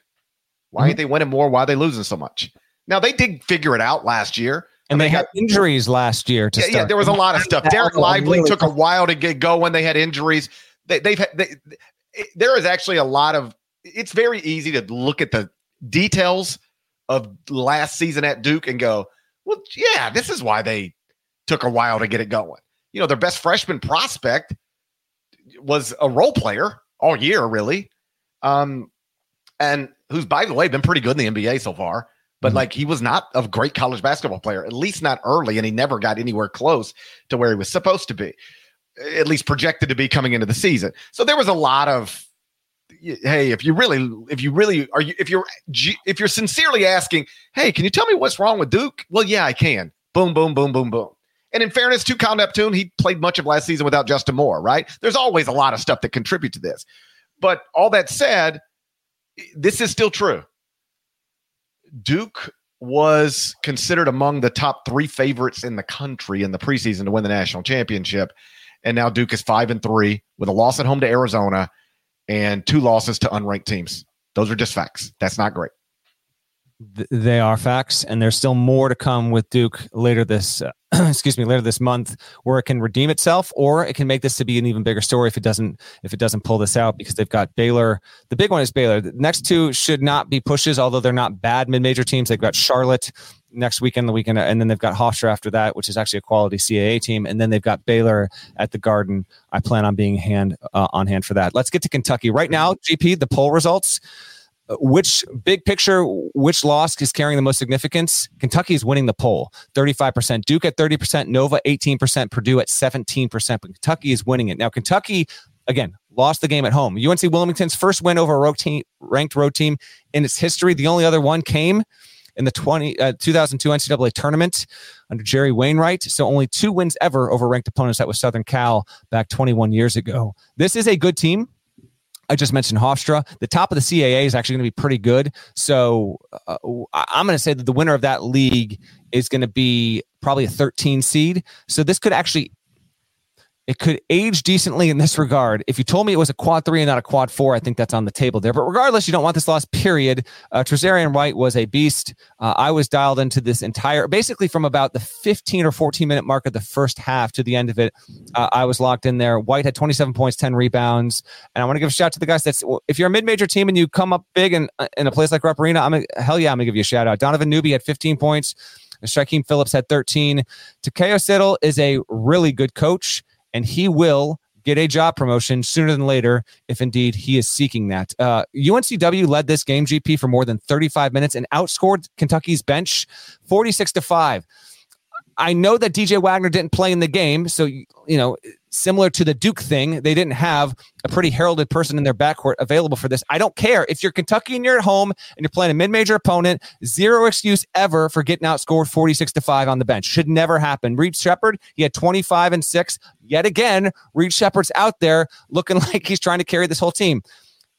S1: Why mm-hmm. ain't they winning more? Why are they losing so much? Now they did figure it out last year.
S2: And they, they had injuries last year.
S1: yeah, start. yeah, there was a lot of stuff. Dereck Lively took a while to get going. They had injuries. They, they've had, they, there is actually a lot of. It's very easy to look at the details of last season at Duke and go, well, yeah, this is why they took a while to get it going. You know, their best freshman prospect was a role player all year, really. Um, and who's, by the way, been pretty good in the NBA so far. But mm-hmm. like he was not a great college basketball player, at least not early, and he never got anywhere close to where he was supposed to be, at least projected to be coming into the season. So there was a lot of hey, if you really, if you really are, you, if you're, if you're sincerely asking, hey, can you tell me what's wrong with Duke? Well, yeah, I can. Boom, boom, boom, boom, boom. And in fairness to Kyle Neptune, he played much of last season without Justin Moore, right? There's always a lot of stuff that contribute to this. But all that said, this is still true. Duke was considered among the top three favorites in the country in the preseason to win the national championship. And now Duke is five and three with a loss at home to Arizona and two losses to unranked teams. Those are just facts. That's not great.
S2: They are facts, and there's still more to come with Duke later this, uh, excuse me, later this month, where it can redeem itself, or it can make this to be an even bigger story if it doesn't if it doesn't pull this out because they've got Baylor. The big one is Baylor. The next two should not be pushes, although they're not bad mid-major teams. They've got Charlotte next weekend, the weekend, and then they've got Hofstra after that, which is actually a quality CAA team, and then they've got Baylor at the Garden. I plan on being hand uh, on hand for that. Let's get to Kentucky right now. GP, the poll results. Which big picture, which loss is carrying the most significance? Kentucky is winning the poll, 35%. Duke at 30%, Nova 18%, Purdue at 17%. But Kentucky is winning it. Now, Kentucky, again, lost the game at home. UNC Wilmington's first win over a ranked road team in its history. The only other one came in the 20, uh, 2002 NCAA tournament under Jerry Wainwright. So only two wins ever over ranked opponents. That was Southern Cal back 21 years ago. This is a good team. I just mentioned Hofstra. The top of the CAA is actually going to be pretty good. So uh, I'm going to say that the winner of that league is going to be probably a 13 seed. So this could actually it could age decently in this regard. If you told me it was a quad three and not a quad four, I think that's on the table there. But regardless, you don't want this loss, period. Uh, Trazarien White was a beast. Uh, I was dialed into this entire, basically from about the 15 or 14 minute mark of the first half to the end of it. Uh, I was locked in there. White had 27 points, 10 rebounds. And I want to give a shout out to the guys that's, if you're a mid major team and you come up big in, uh, in a place like Rupp Arena, I'm a, hell yeah, I'm going to give you a shout out. Donovan Newby had 15 points. Shykeim Phillips had 13. Takayo Siddle is a really good coach and he will get a job promotion sooner than later if indeed he is seeking that. Uh, UNCW led this game GP for more than 35 minutes and outscored Kentucky's bench 46 to 5. I know that DJ Wagner didn't play in the game, so you know similar to the Duke thing, they didn't have a pretty heralded person in their backcourt available for this. I don't care. If you're Kentucky and you're at home and you're playing a mid-major opponent, zero excuse ever for getting outscored 46 to 5 on the bench. Should never happen. Reed Sheppard, he had 25 and 6. Yet again, Reed Sheppard's out there looking like he's trying to carry this whole team.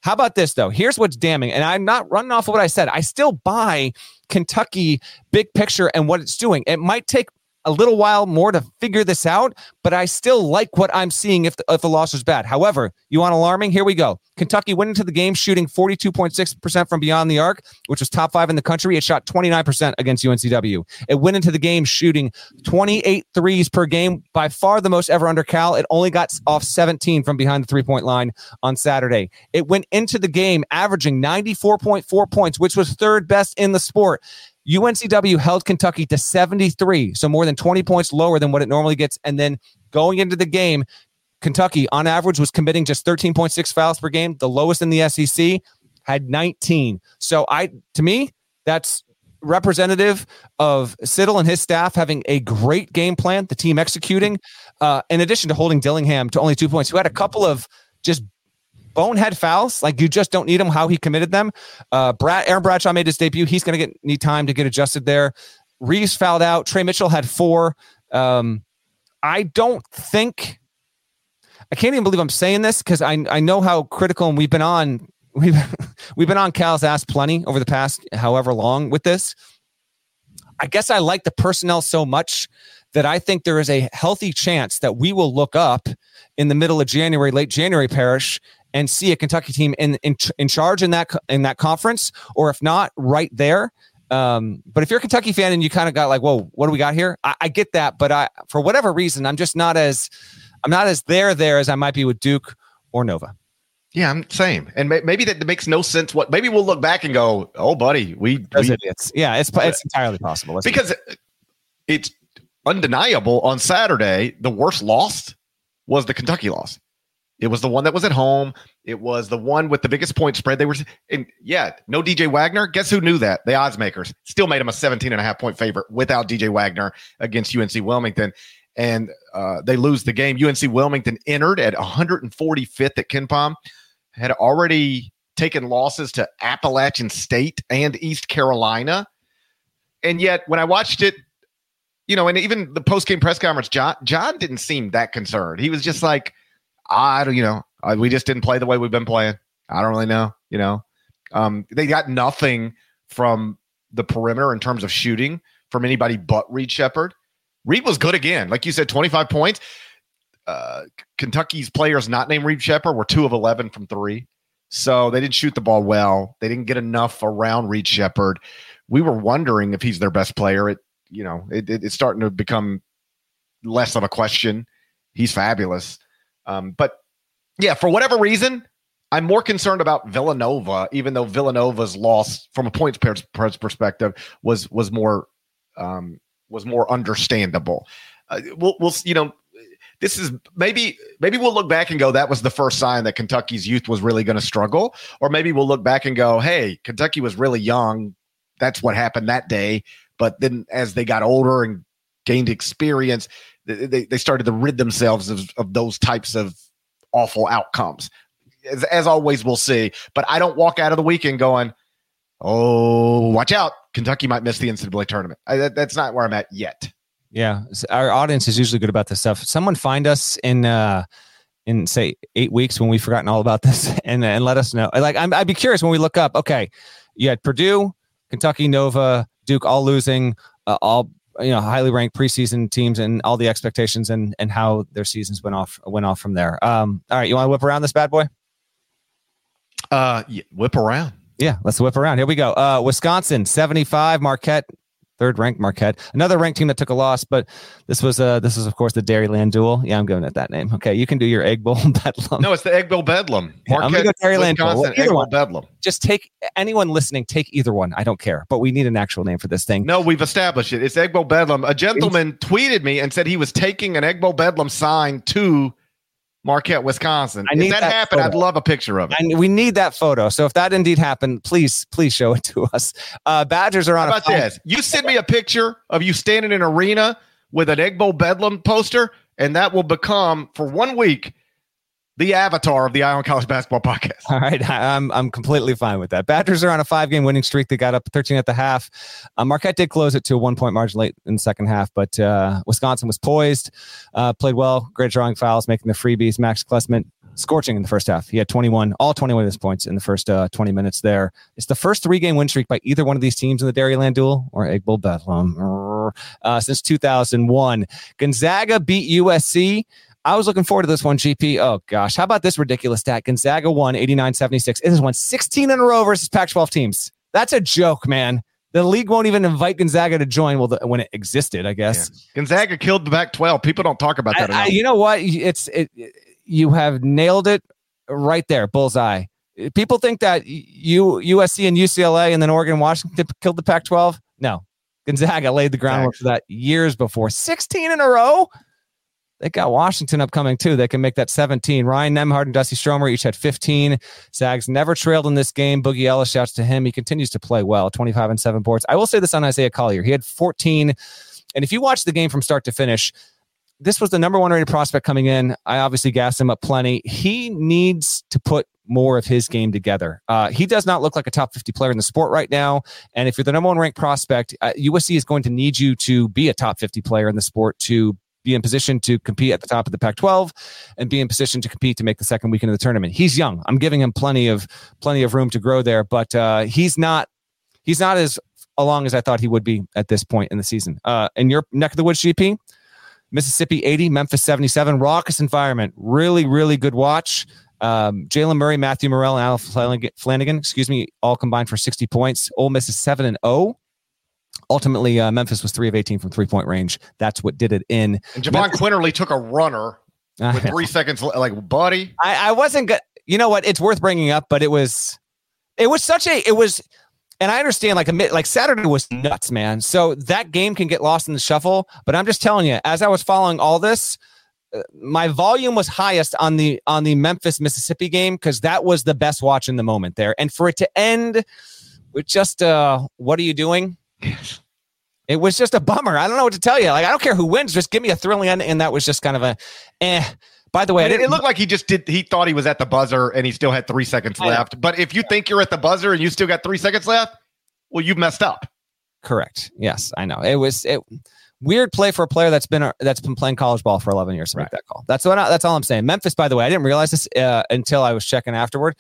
S2: How about this though? Here's what's damning, and I'm not running off of what I said. I still buy Kentucky big picture and what it's doing. It might take a little while more to figure this out, but I still like what I'm seeing if the, if the loss was bad. However, you want alarming? Here we go. Kentucky went into the game shooting 42.6% from beyond the arc, which was top five in the country. It shot 29% against UNCW. It went into the game shooting 28 threes per game, by far the most ever under Cal. It only got off 17 from behind the three point line on Saturday. It went into the game averaging 94.4 points, which was third best in the sport. UNCW held Kentucky to 73, so more than 20 points lower than what it normally gets. And then going into the game, Kentucky on average was committing just 13.6 fouls per game, the lowest in the SEC, had 19. So I to me, that's representative of Siddle and his staff having a great game plan, the team executing, uh, in addition to holding Dillingham to only two points, who had a couple of just bonehead fouls. Like you just don't need them. How he committed them. Uh, Brad Aaron Bradshaw made his debut. He's going to get need time to get adjusted there. Reeves fouled out. Tre Mitchell had four. Um, I don't think. I can't even believe I'm saying this because I I know how critical and we've been on we've we've been on Cal's ass plenty over the past however long with this. I guess I like the personnel so much that I think there is a healthy chance that we will look up in the middle of January, late January, Parrish, and see a Kentucky team in in, in charge in that in that conference, or if not, right there. Um, but if you're a Kentucky fan and you kind of got like, whoa, what do we got here? I, I, get that, but I, for whatever reason, I'm just not as, I'm not as there there as I might be with Duke or Nova.
S1: Yeah, I'm same. And may, maybe that makes no sense. What maybe we'll look back and go, "Oh, buddy, we." we
S2: idiots. Yeah, it's it's entirely possible
S1: because it's undeniable. On Saturday, the worst loss was the Kentucky loss. It was the one that was at home. It was the one with the biggest point spread. They were, and yeah, no DJ Wagner. Guess who knew that? The odds makers still made him a 17 and a half point favorite without DJ Wagner against UNC Wilmington. And uh, they lose the game. UNC Wilmington entered at 145th at KenPom had already taken losses to Appalachian State and East Carolina. And yet, when I watched it, you know, and even the post game press conference, John John didn't seem that concerned. He was just like, I don't, you know, we just didn't play the way we've been playing. I don't really know, you know. Um, they got nothing from the perimeter in terms of shooting from anybody but Reed Sheppard. Reed was good again, like you said, twenty five points uh, Kentucky's players not named Reed Sheppard were two of 11 from three. So they didn't shoot the ball well. They didn't get enough around Reed Sheppard. We were wondering if he's their best player. It, you know, it, it, it's starting to become less of a question. He's fabulous. Um, but yeah, for whatever reason, I'm more concerned about Villanova, even though Villanova's loss from a points perspective was was more um, was more understandable. Uh, we'll, we'll you know this is maybe maybe we'll look back and go that was the first sign that Kentucky's youth was really going to struggle. Or maybe we'll look back and go hey Kentucky was really young. That's what happened that day. But then as they got older and gained experience they, they started to rid themselves of, of those types of awful outcomes as, as always we'll see but I don't walk out of the weekend going oh watch out Kentucky might miss the NCAA tournament I, that, that's not where I'm at yet
S2: yeah, our audience is usually good about this stuff. Someone find us in uh in say eight weeks when we've forgotten all about this and and let us know. Like i would be curious when we look up. Okay, you had Purdue, Kentucky, Nova, Duke, all losing, uh, all you know, highly ranked preseason teams, and all the expectations and and how their seasons went off went off from there. Um, all right, you want to whip around this bad boy?
S1: Uh, yeah, whip around.
S2: Yeah, let's whip around. Here we go. Uh, Wisconsin, 75, Marquette, third ranked Marquette, another ranked team that took a loss, but this was uh this was of course the Dairyland Duel. Yeah, I'm going at that name. Okay, you can do your Egg Bowl Bedlam.
S1: No, it's the Egg Bowl Bedlam. Marquette, I'm going to go Dairyland Duel. Egg Bowl Bedlam.
S2: Just take anyone listening, take either one. I don't care, but we need an actual name for this thing.
S1: No, we've established it. It's Egg Bowl Bedlam. A gentleman tweeted me and said he was taking an Egg Bowl Bedlam sign to Marquette, Wisconsin. I if that, that happened, I'd love a picture of it.
S2: And we need that photo. So if that indeed happened, please, please show it to us. Uh, Badgers are on.
S1: How about this? You send me a picture of you standing in an arena with an Egg Bowl Bedlam poster, and that will become for one week the avatar of the on College Basketball podcast.
S2: All right, I'm I'm completely fine with that. Badgers are on a five game winning streak. They got up 13 at the half. Uh, Marquette did close it to a one point margin late in the second half, but uh, Wisconsin was poised, uh, played well, great drawing fouls, making the freebies. Max Klesmit scorching in the first half. He had 21, all 21 of his points in the first uh, 20 minutes there. It's the first three game win streak by either one of these teams in the Dairyland Duel or Egg Bowl Bedlam uh, since 2001. Gonzaga beat USC. I was looking forward to this one, GP. Oh, gosh. How about this ridiculous stat? Gonzaga won 89 76. It has won 16 in a row versus Pac 12 teams. That's a joke, man. The league won't even invite Gonzaga to join. Well, the, when it existed, I guess.
S1: Yeah. Gonzaga killed the Pac 12. People don't talk about that
S2: I, I, you know what? It's it, You have nailed it right there, bullseye. People think that you USC and UCLA and then Oregon Washington killed the Pac 12. No, Gonzaga laid the groundwork for that years before. 16 in a row they got Washington upcoming too. They can make that 17. Ryan Nembhard and Dusty Stromer each had 15. Zags never trailed in this game. Boogie Ellis shouts to him. He continues to play well, 25 and seven boards. I will say this on Isaiah Collier. He had 14. And if you watch the game from start to finish, this was the number one rated prospect coming in. I obviously gassed him up plenty. He needs to put more of his game together. Uh, he does not look like a top 50 player in the sport right now. And if you're the number one ranked prospect, uh, USC is going to need you to be a top 50 player in the sport to be in position to compete at the top of the Pac 12 and be in position to compete to make the second weekend of the tournament. He's young. I'm giving him plenty of plenty of room to grow there, but uh, he's not he's not as along as I thought he would be at this point in the season. Uh, in your neck of the woods, GP, Mississippi 80, Memphis 77, raucous environment. Really, really good watch. Um, Jalen Murray, Matthew Murrell, and Al Flanigan, excuse me, all combined for 60 points. Ole Miss is 7 and 0 ultimately uh, Memphis was three of 18 from three point range. That's what did it in.
S1: And Jahvon Memphis- Quinerly took a runner with three seconds. Like, buddy,
S2: I, I wasn't good. you know what? It's worth bringing up, but it was, it was such a, it was, and I understand like a like Saturday was nuts, man. So that game can get lost in the shuffle. But I'm just telling you, as I was following all this, uh, my volume was highest on the on the Memphis Mississippi game because that was the best watch in the moment there. And for it to end with just uh, what are you doing? It was just a bummer. I don't know what to tell you. Like I don't care who wins, just give me a thrilling end. And that was just kind of a eh. By the way,
S1: it, it, looked like he just did. He thought he was at the buzzer and he still had three seconds left. But if you think you're at the buzzer and you still got three seconds left, well, you messed up.
S2: Correct. Yes, I know. It was it weird play for a player that's been that's been playing college ball for 11 years to right. make that call. That's what I, that's all I'm saying. Memphis, by the way, I didn't realize this uh, until I was checking afterward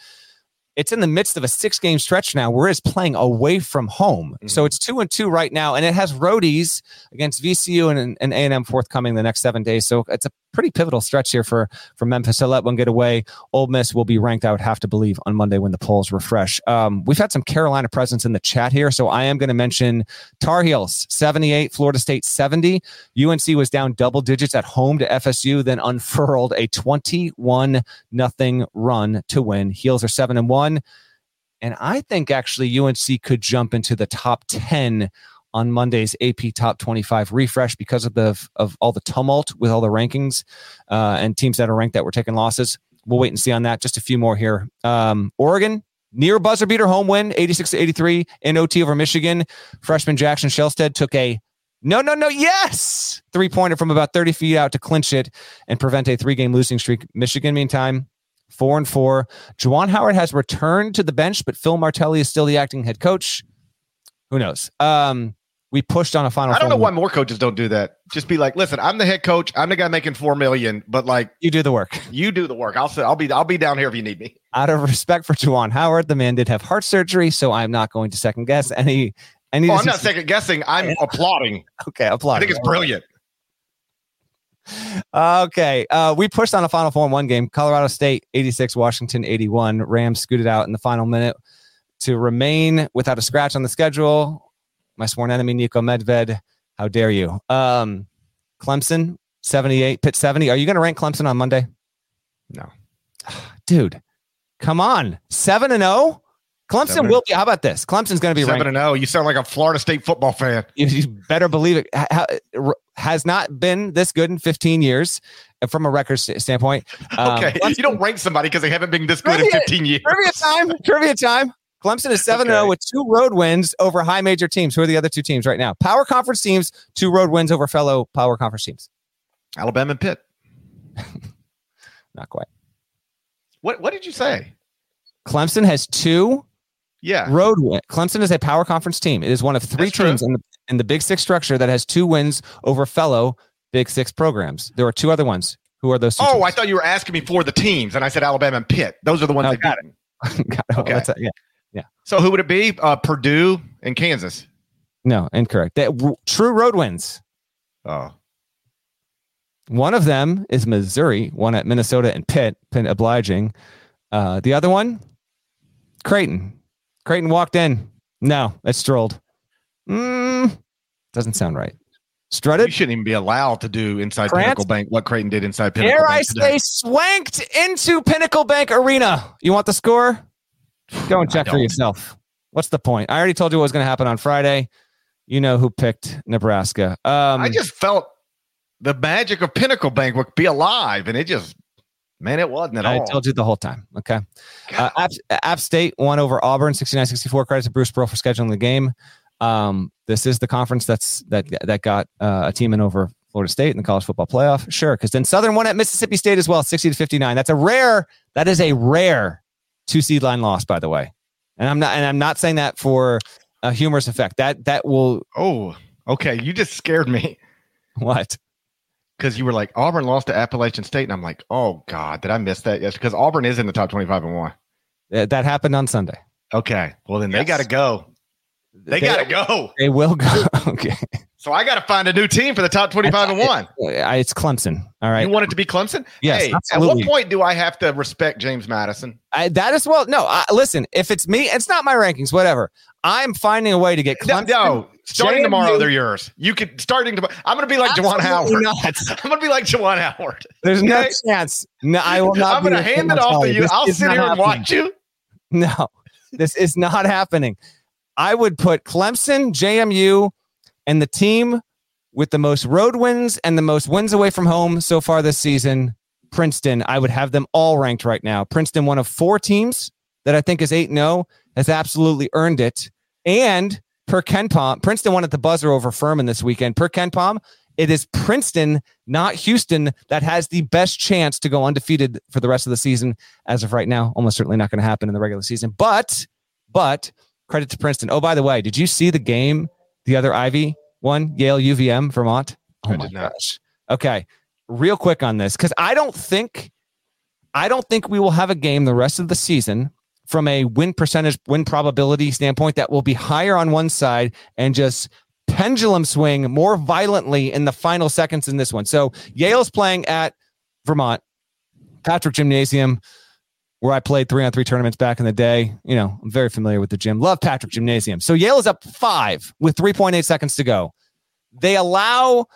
S2: it's in the midst of a six game stretch now where it's playing away from home. Mm-hmm. So it's two and two right now, and it has roadies against VCU and, and A&M forthcoming the next seven days. So it's a pretty pivotal stretch here for for Memphis to let one get away. Ole Miss will be ranked, I would have to believe, on Monday when the polls refresh. Um, we've had some Carolina presence in the chat here, so I am going to mention Tar Heels 78, Florida State 70. UNC was down double digits at home to FSU, then unfurled a 21 nothing run to win. Heels are seven and one, and I think actually UNC could jump into the top 10 on Monday's AP Top 25 refresh because of the of all the tumult with all the rankings uh, and teams that are ranked that were taking losses. We'll wait and see on that. Just a few more here. Um, Oregon near buzzer beater home win, 86 to 83 in OT over Michigan. Freshman Jackson Shelstad took a no, no, no, yes, three pointer from about 30 feet out to clinch it and prevent a three game losing streak. Michigan, meantime, four and four. Juwan Howard has returned to the bench, but Phil Martelli is still the acting head coach. Who knows? Um, we pushed on a final.
S1: I don't know why more coaches don't do that. Just be like, listen, I'm the head coach. I'm the guy making four million, but like
S2: you do the work.
S1: You do the work. I'll say I'll be I'll be down here if you need me.
S2: Out of respect for Juwan Howard, the man did have heart surgery, so I'm not going to second guess any. any
S1: oh, I'm not second guessing. I'm applauding.
S2: Okay, applauding.
S1: I think it's brilliant.
S2: Okay, uh, we pushed on a Final Four in one game. Colorado State 86, Washington 81. Rams scooted out in the final minute to remain without a scratch on the schedule my sworn enemy, Niko Medved. How dare you? Um, Clemson, 78, Pitt 70. Are you going to rank Clemson on Monday?
S1: No.
S2: Dude, come on. 7 and 0? Clemson seven will be. How about this? Clemson's going to be
S1: seven and zero. Oh. You sound like a Florida State football fan.
S2: You, you better believe it. Ha, has not been this good in 15 years uh, from a record standpoint.
S1: Um, okay, Clemson, you don't rank somebody because they haven't been this good trivia, in 15 years.
S2: Trivia time. Trivia time. Clemson is 7 0 with two road wins over high major teams. Who are the other two teams right now? Power conference teams, two road wins over fellow power conference teams.
S1: Alabama and Pitt.
S2: Not quite.
S1: What what did you say?
S2: Clemson has two
S1: yeah.
S2: road win. Clemson is a power conference team. It is one of three That's teams in the, in the Big Six structure that has two wins over fellow Big Six programs. There are two other ones. Who are those?
S1: oh,
S2: teams?
S1: I thought you were asking me for the teams, and I said Alabama and Pitt. Those are the ones oh, that got it.
S2: okay. A, yeah. Yeah.
S1: So who would it be? Uh, Purdue and Kansas.
S2: No, incorrect. That w- true road wins.
S1: Oh.
S2: One of them is Missouri, one at Minnesota and Pitt, Pitt obliging. Uh, the other one, Creighton. Creighton walked in. No, it strolled. Mm, doesn't sound right. Strutted.
S1: You shouldn't even be allowed to do inside? Pinnacle Bank what Creighton did inside Pinnacle Bank. Dare.
S2: I say, swanked into Pinnacle Bank Arena. You want the score? Go and check for yourself. What's the point? I already told you what was going to happen on Friday. You know who picked Nebraska. Um,
S1: I just felt the magic of Pinnacle Bank would be alive, and it just, man, it wasn't at
S2: I
S1: all.
S2: I told you the whole time. Okay. Uh, App, App, State won over Auburn 69 64. Credit to Bruce Pearl for scheduling the game. Um, this is the conference that's that that got uh, a team in over Florida State in the college football playoff. Sure, because then Southern won at Mississippi State as well, 60 to 59. That's a rare, that is a rare two seed line loss, by the way. And I'm not and I'm not saying that for a humorous effect. That that will
S1: Oh, okay. You just scared me.
S2: What?
S1: Because you were like Auburn lost to Appalachian State, and I'm like, oh God, did I miss that? Yes, because Auburn is in the top 25 and one.
S2: That happened on Sunday.
S1: Okay. Well, then yes. they got to go. They, they got to go.
S2: They will go. okay.
S1: So I got to find a new team for the top 25 and one.
S2: It's Clemson. All right.
S1: You want it to be Clemson?
S2: Yes.
S1: Hey, absolutely. at what point do I have to respect James Madison?
S2: I, that is well. No, I, listen, if it's me, it's not my rankings, whatever. I'm finding a way to get Clemson.
S1: No, starting JMU, tomorrow, they're yours. You could starting tomorrow. I'm going to be like Juwan Howard. Not. I'm going to be like Juwan Howard.
S2: There's okay? no chance. No, I will not.
S1: I'm going to hand it off to you. I'll sit here and watch you.
S2: No, this is not happening. I would put Clemson, JMU, and the team with the most road wins and the most wins away from home so far this season, Princeton. I would have them all ranked right now. Princeton, one of four teams that I think is 8 0, has absolutely earned it. And per KenPom, Princeton won at the buzzer over Furman this weekend. Per KenPom, it is Princeton, not Houston, that has the best chance to go undefeated for the rest of the season. As of right now, almost certainly not going to happen in the regular season. But, but credit to Princeton. Oh, by the way, did you see the game, the other Ivy one, Yale UVM, Vermont? Oh my gosh. Okay. Real quick on this, because I don't think I don't think we will have a game the rest of the season from a win percentage, win probability standpoint that will be higher on one side and just pendulum swing more violently in the final seconds in this one. So Yale's playing at Vermont, Patrick Gymnasium, where I played three on three tournaments back in the day. You know, I'm very familiar with the gym. Love Patrick Gymnasium. So Yale is up five with 3.8 seconds to go. They allow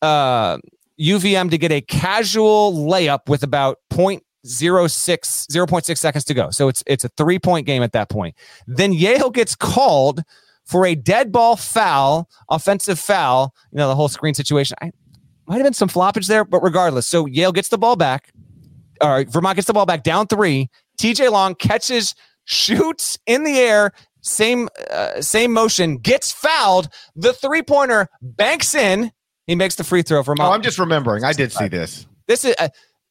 S2: uh, UVM to get a casual layup with about 0.06, 0.6 seconds to go. So it's it's a three point game at that point. Then Yale gets called for a dead ball foul, offensive foul. You know, the whole screen situation. I might have been some floppage there, but regardless. So Yale gets the ball back. Or Vermont gets the ball back down three. TJ Long catches, shoots in the air, same uh, same motion, gets fouled. The three pointer banks in. He makes the free throw. Vermont.
S1: Oh, I'm just remembering. I did see this.
S2: This is uh,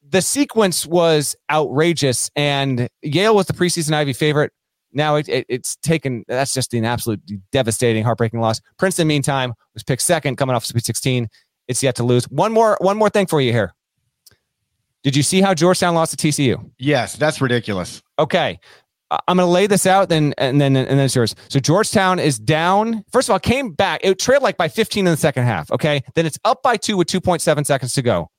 S2: the sequence was outrageous, and Yale was the preseason Ivy favorite. Now it, it, it's taken. That's just an absolute devastating, heartbreaking loss. Princeton, meantime, was picked second, coming off Sweet 16. It's yet to lose. One more, one more thing for you here. Did you see how Georgetown lost to TCU?
S1: Yes, that's ridiculous.
S2: Okay. I'm going to lay this out, then and then and then it's yours. So Georgetown is down. First of all, came back. It trailed like by 15 in the second half. Okay, then it's up by two with 2.7 seconds to go.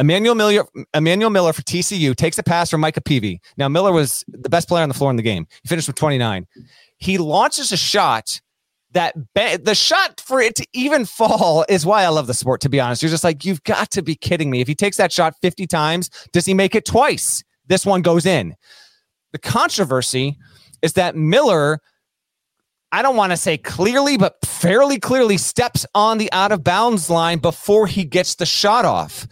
S2: Emmanuel Miller, Emmanuel Miller for TCU takes a pass from Micah Peavy. Now Miller was the best player on the floor in the game. He finished with 29. He launches a shot that the shot for it to even fall is why I love the sport. To be honest, you're just like you've got to be kidding me. If he takes that shot 50 times, does he make it twice? This one goes in. The controversy is that Miller. I don't want to say clearly, but fairly clearly steps on the out of bounds line before he gets the shot off.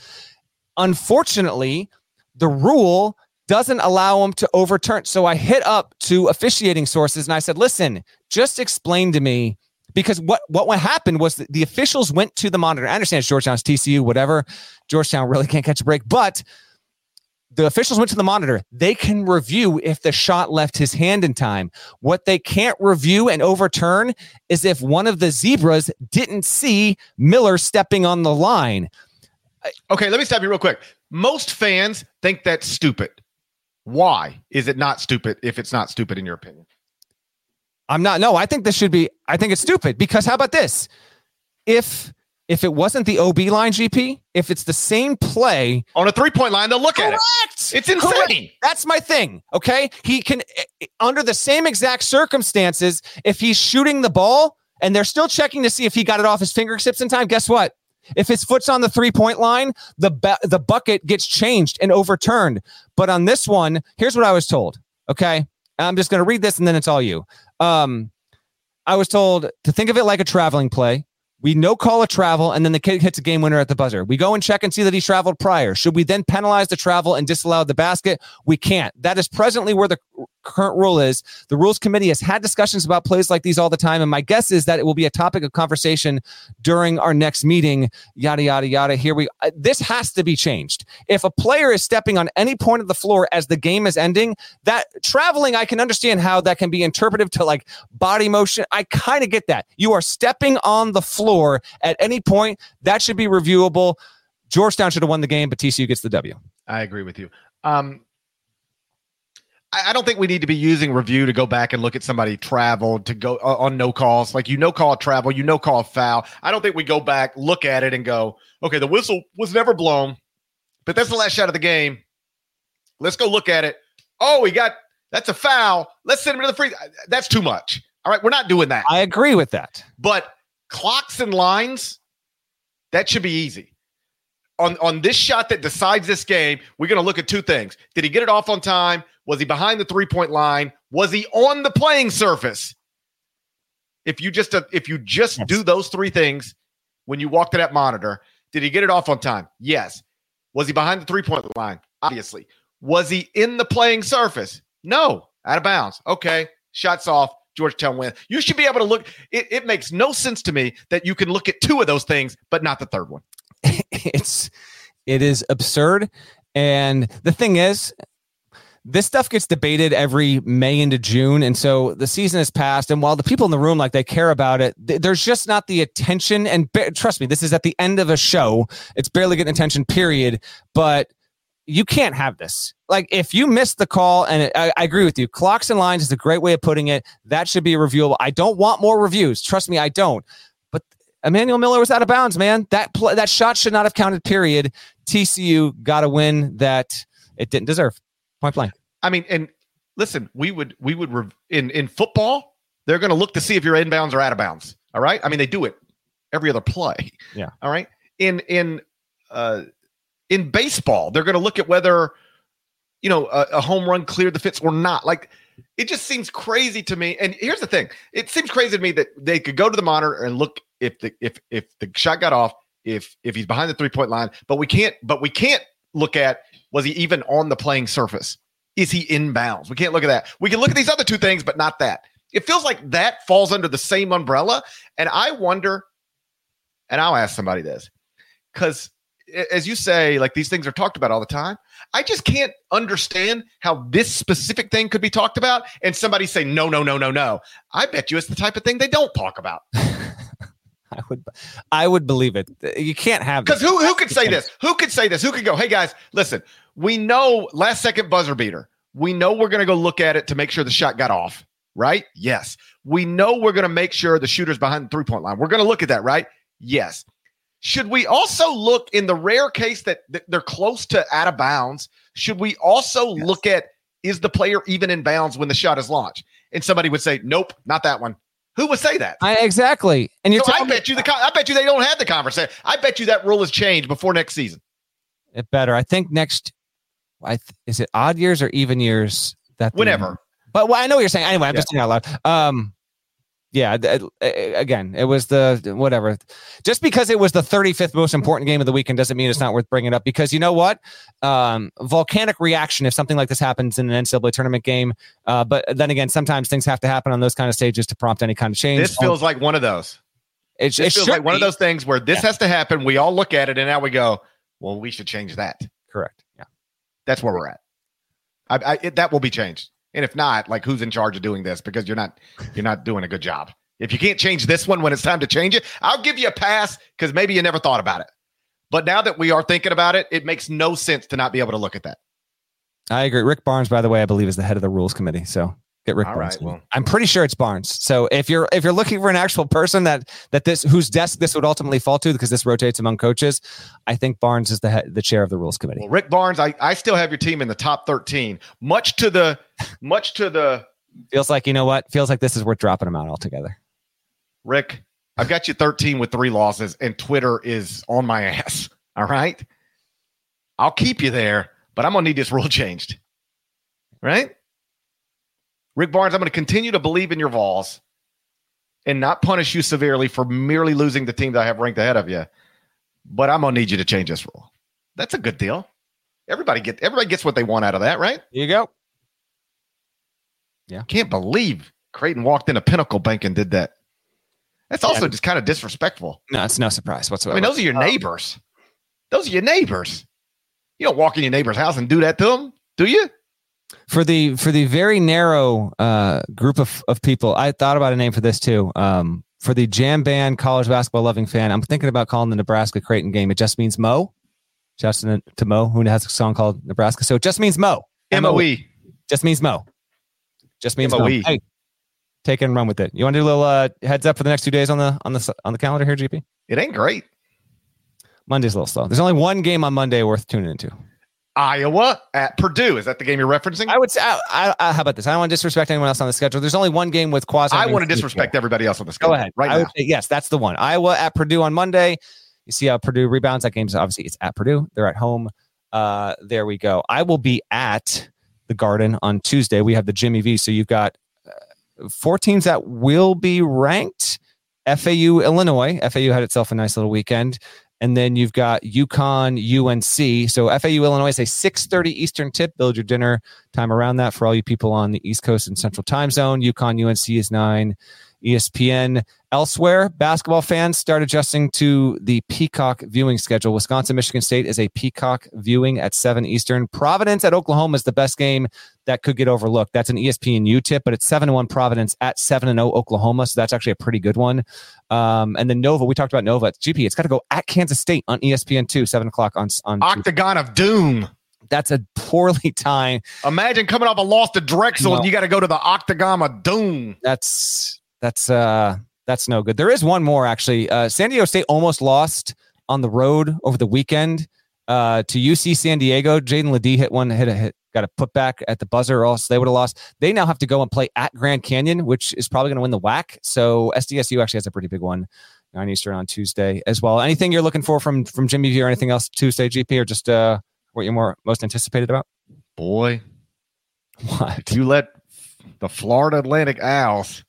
S2: Unfortunately, the rule doesn't allow him to overturn. So I hit up to officiating sources and I said, listen, just explain to me because what what happened was the officials went to the monitor. I understand it's Georgetown's TCU, whatever. Georgetown really can't catch a break, but the officials went to the monitor. They can review if the shot left his hand in time. What they can't review and overturn is if one of the zebras didn't see Miller stepping on the line.
S1: Okay, let me stop you real quick. Most fans think that's stupid. Why is it not stupid if it's not stupid in your opinion?
S2: I'm not. No, I think this should be. I think it's stupid because how about this? If if it wasn't the OB line, GP, if it's the same play
S1: on a three point line, they'll look correct. at it. It's insane. Correct.
S2: That's my thing. Okay, he can eh, eh, under the same exact circumstances. If he's shooting the ball and they're still checking to see if he got it off his fingertips in time, guess what? If his foot's on the three point line, the ba- the bucket gets changed and overturned. But on this one, here's what I was told. Okay, I'm just going to read this and then it's all you. Um, I was told to think of it like a traveling play. We no call a travel, and then the kid hits a game winner at the buzzer. We go and check and see that he traveled prior. Should we then penalize the travel and disallow the basket? We can't. That is presently where the current rule is. The rules committee has had discussions about plays like these all the time, and my guess is that it will be a topic of conversation during our next meeting. Yada yada yada. Here we. Uh, this has to be changed. If a player is stepping on any point of the floor as the game is ending, that traveling, I can understand how that can be interpretive to like body motion. I kind of get that. You are stepping on the floor at any point. That should be reviewable. Georgetown should have won the game, but TCU gets the W.
S1: I agree with you. Um, I, don't think we need to be using review to go back and look at somebody traveled to go uh, on no calls. Like you no call travel, you no call foul. I don't think we go back, look at it, and go, okay, the whistle was never blown, but that's the last shot of the game. Let's go look at it. Oh, he got that's a foul. Let's send him to the free. That's too much. All right, we're not doing that.
S2: I agree with that.
S1: But clocks and lines, that should be easy. On on this shot that decides this game, we're going to look at two things. Did he get it off on time? Was he behind the three-point line? Was he on the playing surface? If you just uh, if you just yes. do those three things when you walk to that monitor, did he get it off on time? Yes. Was he behind the three-point line? Obviously. Was he in the playing surface? No. Out of bounds. Okay. Shots off. Georgetown win. You should be able to look. It, it makes no sense to me that you can look at two of those things, but not the third one.
S2: it's it is absurd. And the thing is, this stuff gets debated every May into June. And so the season has passed. And while the people in the room, like they care about it, th- there's just not the attention. And ba- trust me, this is at the end of a show. It's barely getting attention, period. But you can't have this. Like if you missed the call, and it, I, I, agree with you, clocks and lines is a great way of putting it. That should be reviewable. I don't want more reviews. Trust me, I don't. Emmanuel Miller was out of bounds, man. That pl- that shot should not have counted. Period. TCU got a win that it didn't deserve. Point blank.
S1: I mean, and listen, we would we would rev- in in football, they're going to look to see if you're inbounds or out of bounds. All right. I mean, they do it every other play.
S2: Yeah.
S1: All right. In in uh in baseball, they're going to look at whether you know a, a, home run cleared the fence or not. Like it just seems crazy to me. And here's the thing: it seems crazy to me that they could go to the monitor and look if the if if the shot got off, if if he's behind the three point line, but we can't. But we can't look at was he even on the playing surface? Is he inbounds? We can't look at that. We can look at these other two things, but not that. It feels like that falls under the same umbrella. And I wonder, and I'll ask somebody this because as you say, like these things are talked about all the time. I just can't understand how this specific thing could be talked about and somebody say, no, no, no, no, no. I bet you it's the type of thing they don't talk about.
S2: I would, I would believe it. You can't have
S1: because who who could say this? Who could say this? Who could go? Hey guys, listen. We know last second buzzer beater. We know we're going to go look at it to make sure the shot got off. Right? Yes. We know we're going to make sure the shooter's behind the three point line. We're going to look at that. Right? Yes. Should we also look in the rare case that they're close to out of bounds? Should we also yes. look at is the player even in bounds when the shot is launched? And somebody would say, nope, not that one. Who would say that?
S2: I, exactly. And you're
S1: so I bet me- you the I bet you they don't have the conversation. I bet you that rule has changed before next season.
S2: It better. I think next. I th- is it odd years or even years that
S1: whenever.
S2: but well, I know what you're saying. Anyway, I'm yeah. just saying out loud. Um, yeah again it was the whatever. Just because it was the 35th most important game of the weekend doesn't mean it's not worth bringing up because you know what? Um, volcanic reaction if something like this happens in an ncaa tournament game uh, but then again sometimes things have to happen on those kind of stages to prompt any kind of change.
S1: This feels like one of those. It, it feels like one of those things where this yeah. has to happen we all look at it and now we go well we should change that.
S2: Correct yeah.
S1: That's where we're at. I, I it, that will be changed and if not, like who's in charge of doing this? Because you're not you're not doing a good job. If you can't change this one when it's time to change it, I'll give you a pass because maybe you never thought about it. But now that we are thinking about it, it makes no sense to not be able to look at that.
S2: I agree. Rick Barnes, by the way, I believe is the head of the rules committee. So get Rick All Barnes. Right, well. I'm pretty sure it's Barnes. So if you're if you're looking for an actual person that that this whose desk this would ultimately fall to, because this rotates among coaches, I think Barnes is the head, the chair of the rules committee. Well,
S1: Rick Barnes, I, I still have your team in the top 13. Much to the much to the
S2: feels like you know what feels like this is worth dropping them out altogether.
S1: Rick, I've got you 13 with three losses, and Twitter is on my ass. All right. I'll keep you there, but I'm going to need this rule changed. Right? Rick Barnes, I'm going to continue to believe in your Vols and not punish you severely for merely losing the team that I have ranked ahead of you. But I'm going to need you to change this rule. That's a good deal. Everybody get everybody gets what they want out of that, right?
S2: Here you go.
S1: Yeah. Can't believe Creighton walked into Pinnacle Bank and did that. That's also yeah. just kind of disrespectful.
S2: No, it's no surprise whatsoever.
S1: I mean, those are your um, neighbors. Those are your neighbors. You don't walk in your neighbor's house and do that to them, do you?
S2: For the for the very narrow uh, group of, of people, I thought about a name for this too. Um, for the jam band college basketball loving fan, I'm thinking about calling the Nebraska Creighton game. It just means Mo. Justin to Mo, who has a song called Nebraska. So it just means Mo.
S1: M O E.
S2: Just means Mo. Just means M-O-E. Mo. Hey, take it and run with it. You want to do a little uh, heads up for the next two days on the on the on the calendar here, GP?
S1: It ain't great.
S2: Monday's a little slow. There's only one game on Monday worth tuning into.
S1: Iowa at Purdue. Is that the game you're referencing?
S2: I would say. I, I, I, how about this? I don't want to disrespect anyone else on the schedule. There's only one game with quasi.
S1: I want to disrespect everybody else on the schedule.
S2: Go ahead. Right I now. Say, yes, that's the one. Iowa at Purdue on Monday. You see how Purdue rebounds. That game's obviously it's at Purdue. They're at home. Uh, there we go. I will be at the Garden on Tuesday. We have the Jimmy V. So you've got uh, four teams that will be ranked. FAU, Illinois. FAU had itself a nice little weekend. And then you've got UConn, UNC. So FAU, Illinois is a 6.30 Eastern tip. Build your dinner time around that for all you people on the East Coast and Central Time Zone. UConn, UNC is 9. ESPN. Elsewhere, basketball fans start adjusting to the Peacock viewing schedule. Wisconsin, Michigan State is a Peacock viewing at 7 Eastern. Providence at Oklahoma is the best game that could get overlooked. That's an ESPNU tip, but it's 7 1 Providence at 7 0 Oklahoma. So that's actually a pretty good one. Um, and then Nova, we talked about Nova. It's GP. It's got to go at Kansas State on ESPN2, 7 o'clock on, on
S1: Octagon Tuesday. of Doom.
S2: That's a poorly timed.
S1: Imagine coming off a loss to Drexel no. and you got to go to the Octagon of Doom.
S2: That's that's uh that's no good. There is one more actually. Uh, San Diego State almost lost on the road over the weekend uh, to UC San Diego. Jaedon LeDee hit one, hit a hit, got a putback at the buzzer, or else they would have lost. They now have to go and play at Grand Canyon, which is probably going to win the WAC. So SDSU actually has a pretty big one. Nine Eastern on Tuesday as well. Anything you're looking for from from Jimmy V or anything else Tuesday GP or just uh, what you're more most anticipated about?
S1: Boy,
S2: what
S1: you let the Florida Atlantic Owls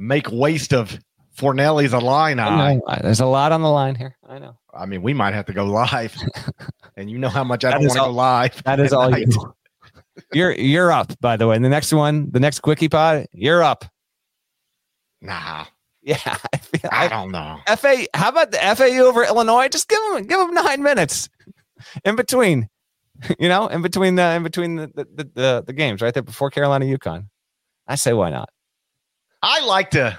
S1: make waste of Fornelli's Illini.
S2: There's a lot on the line here. I know.
S1: I mean, we might have to go live, and you know how much I don't want to go live.
S2: That is all you. You're you're up. By the way, and the next one, the next quickie pod, you're up.
S1: Nah.
S2: Yeah,
S1: I, feel, I, I don't know.
S2: FA, how about the FAU over Illinois? Just give them give them nine minutes in between. You know, in between the in between the the, the, the, the games, right there before Carolina UConn. I say why not?
S1: I like to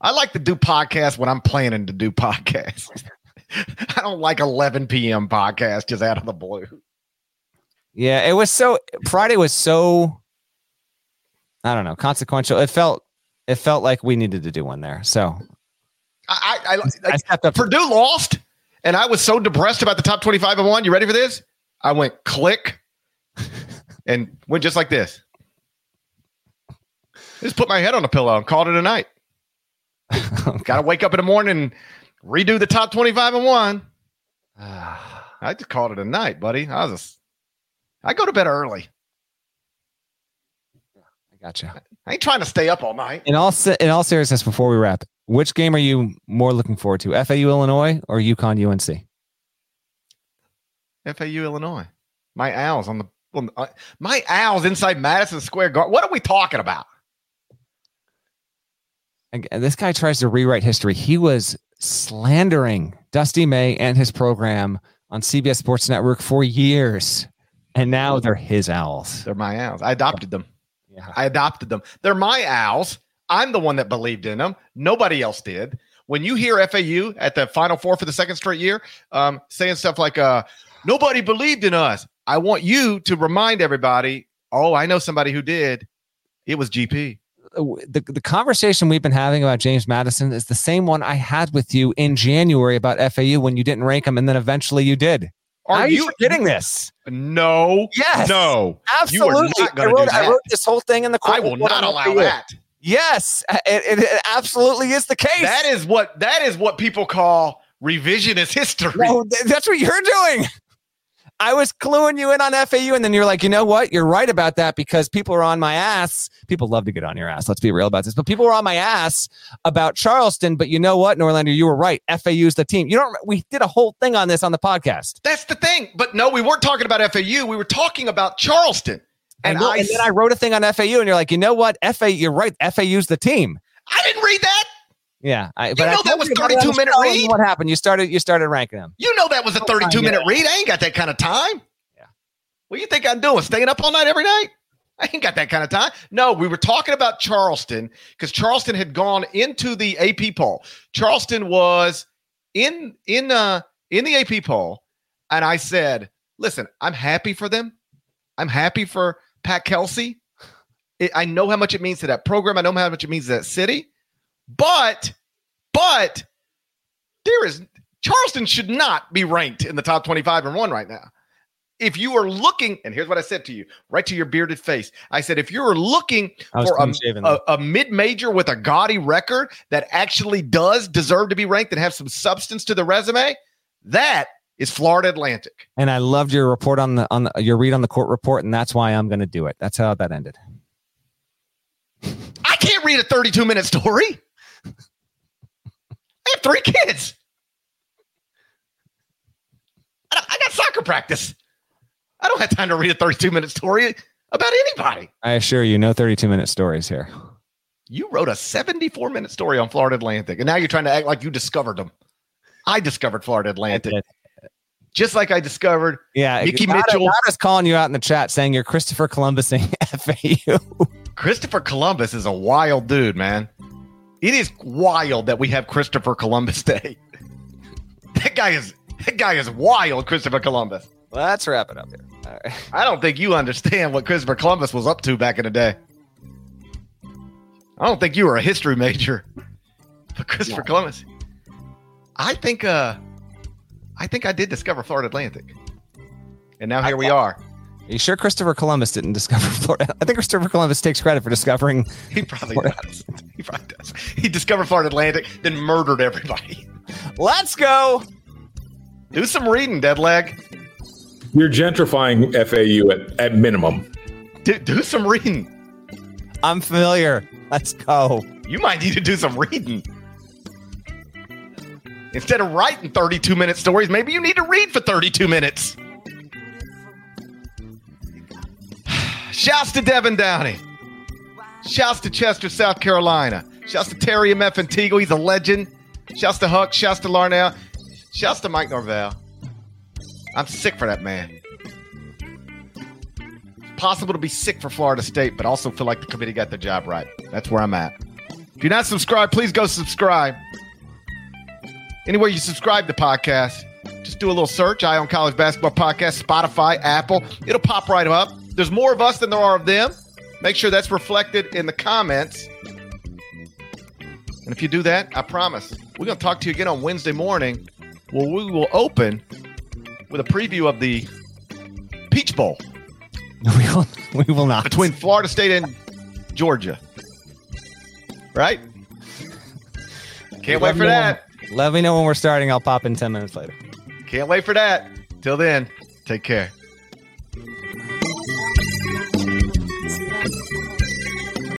S1: I like to do podcasts when I'm planning to do podcasts. I don't like 11 p.m. podcasts just out of the blue.
S2: Yeah, it was so Friday was so I don't know, consequential. It felt it felt like we needed to do one there. So
S1: I I, I, I up Purdue lost and I was so depressed about the top 25 and one. You ready for this? I went click and went just like this. Just put my head on a pillow and called it a night. Got to wake up in the morning redo the top 25 and one. I just called it a night, buddy. I was I go to bed early.
S2: I got gotcha.
S1: I ain't trying to stay up all night.
S2: In all in all seriousness, before we wrap, which game are you more looking forward to? FAU Illinois or UConn UNC?
S1: FAU Illinois. My owls on the uh, my owls inside Madison Square Garden. What are we talking about?
S2: And this guy tries to rewrite history. He was slandering Dusty May and his program on CBS Sports Network for years. And now they're his owls.
S1: They're my owls. I adopted them. Yeah. I adopted them. They're my owls. I'm the one that believed in them. Nobody else did. When you hear FAU at the Final Four for the second straight year um, saying stuff like, uh, nobody believed in us, I want you to remind everybody, oh, I know somebody who did. It was GP
S2: the, the conversation we've been having about James Madison is the same one I had with you in January about FAU when you didn't rank him and then eventually you did.
S1: Are, are you
S2: getting this?
S1: No.
S2: Yes.
S1: No.
S2: Absolutely. I wrote, I wrote, this whole thing in the
S1: I will not allow that.
S2: Yes, it, it, absolutely is the case.
S1: That is what that is what people call revisionist history.
S2: No, that's what you're doing. I was cluing you in on FAU, and then you're like, you know what? You're right about that because people are on my ass. People love to get on your ass. Let's be real about this. But people were on my ass about Charleston. But you know what, Norlander, you were right. FAU's the team. You don't. We did a whole thing on this on the podcast.
S1: That's the thing. But no, we weren't talking about FAU. We were talking about Charleston.
S2: And, I, and then I wrote a thing on FAU, and you're like, you know what? FAU, you're right. FAU's the team.
S1: I didn't read that.
S2: Yeah, I,
S1: you but know I that was thirty-two minute read.
S2: What happened? You started. You started ranking them.
S1: You know that was a thirty-two minute read. I ain't got that kind of time.
S2: Yeah.
S1: What do you think I'm doing? Staying up all night every night? I ain't got that kind of time. No, we were talking about Charleston because Charleston had gone into the AP poll. Charleston was in in uh in the AP poll, and I said, "Listen, I'm happy for them. I'm happy for Pat Kelsey. It, I know how much it means to that program. I know how much it means to that city." But, but there is Charleston should not be ranked in the top 25 and one right now. If you are looking, and here's what I said to you, right to your bearded face. I said, if you're looking for a, a, a mid major with a gaudy record that actually does deserve to be ranked and have some substance to the resume, that is Florida Atlantic.
S2: And I loved your report on the on the, your read on the court report, and that's why I'm going to do it. That's how that ended.
S1: I can't read a 32 minute story. I have three kids. I got soccer practice. I don't have time to read a 32 minute story about anybody.
S2: I assure you, no 32 minute stories here.
S1: You wrote a 74 minute story on Florida Atlantic, and now you're trying to act like you discovered them. I discovered Florida Atlantic. Just like I discovered
S2: yeah, Mickey Mitchell. Not is calling you out in the chat saying you're Christopher Columbusing FAU.
S1: Christopher Columbus is a wild dude, man. It is wild that we have Christopher Columbus Day. That guy is that guy is wild, Christopher Columbus.
S2: Let's wrap it up here.
S1: Right. I don't think you understand what Christopher Columbus was up to back in the day. I don't think you were a history major. But Christopher no. Columbus. I think uh I think I did discover Florida Atlantic. And now here we are. Are
S2: you sure Christopher Columbus didn't discover Florida? I think Christopher Columbus takes credit for discovering.
S1: He probably Florida. does. He probably does. He discovered Florida Atlantic, then murdered everybody.
S2: Let's go.
S1: Do some reading, dead leg.
S4: You're gentrifying FAU at, at minimum.
S1: Do, do some reading.
S2: I'm familiar. Let's go.
S1: You might need to do some reading. Instead of writing 32 minute stories, maybe you need to read for 32 minutes. Shouts to Devin Downey. Shouts to Chester, South Carolina. Shouts to Terry M.F. Antigua. He's a legend. Shouts to Huck. Shouts to Larnell. Shouts to Mike Norvell. I'm sick for that man. It's possible to be sick for Florida State, but also feel like the committee got the job right. That's where I'm at. If you're not subscribed, please go subscribe. Anywhere you subscribe to podcast, just do a little search. Eye on College Basketball Podcast, Spotify, Apple. It'll pop right up. There's more of us than there are of them. Make sure that's reflected in the comments. And if you do that, I promise we're going to talk to you again on Wednesday morning where we will open with a preview of the Peach Bowl.
S2: We will, we will not.
S1: Between Florida State and Georgia. Right? Can't wait for that.
S2: Let me know when we're starting. I'll pop in 10 minutes later.
S1: Can't wait for that. Till then, take care.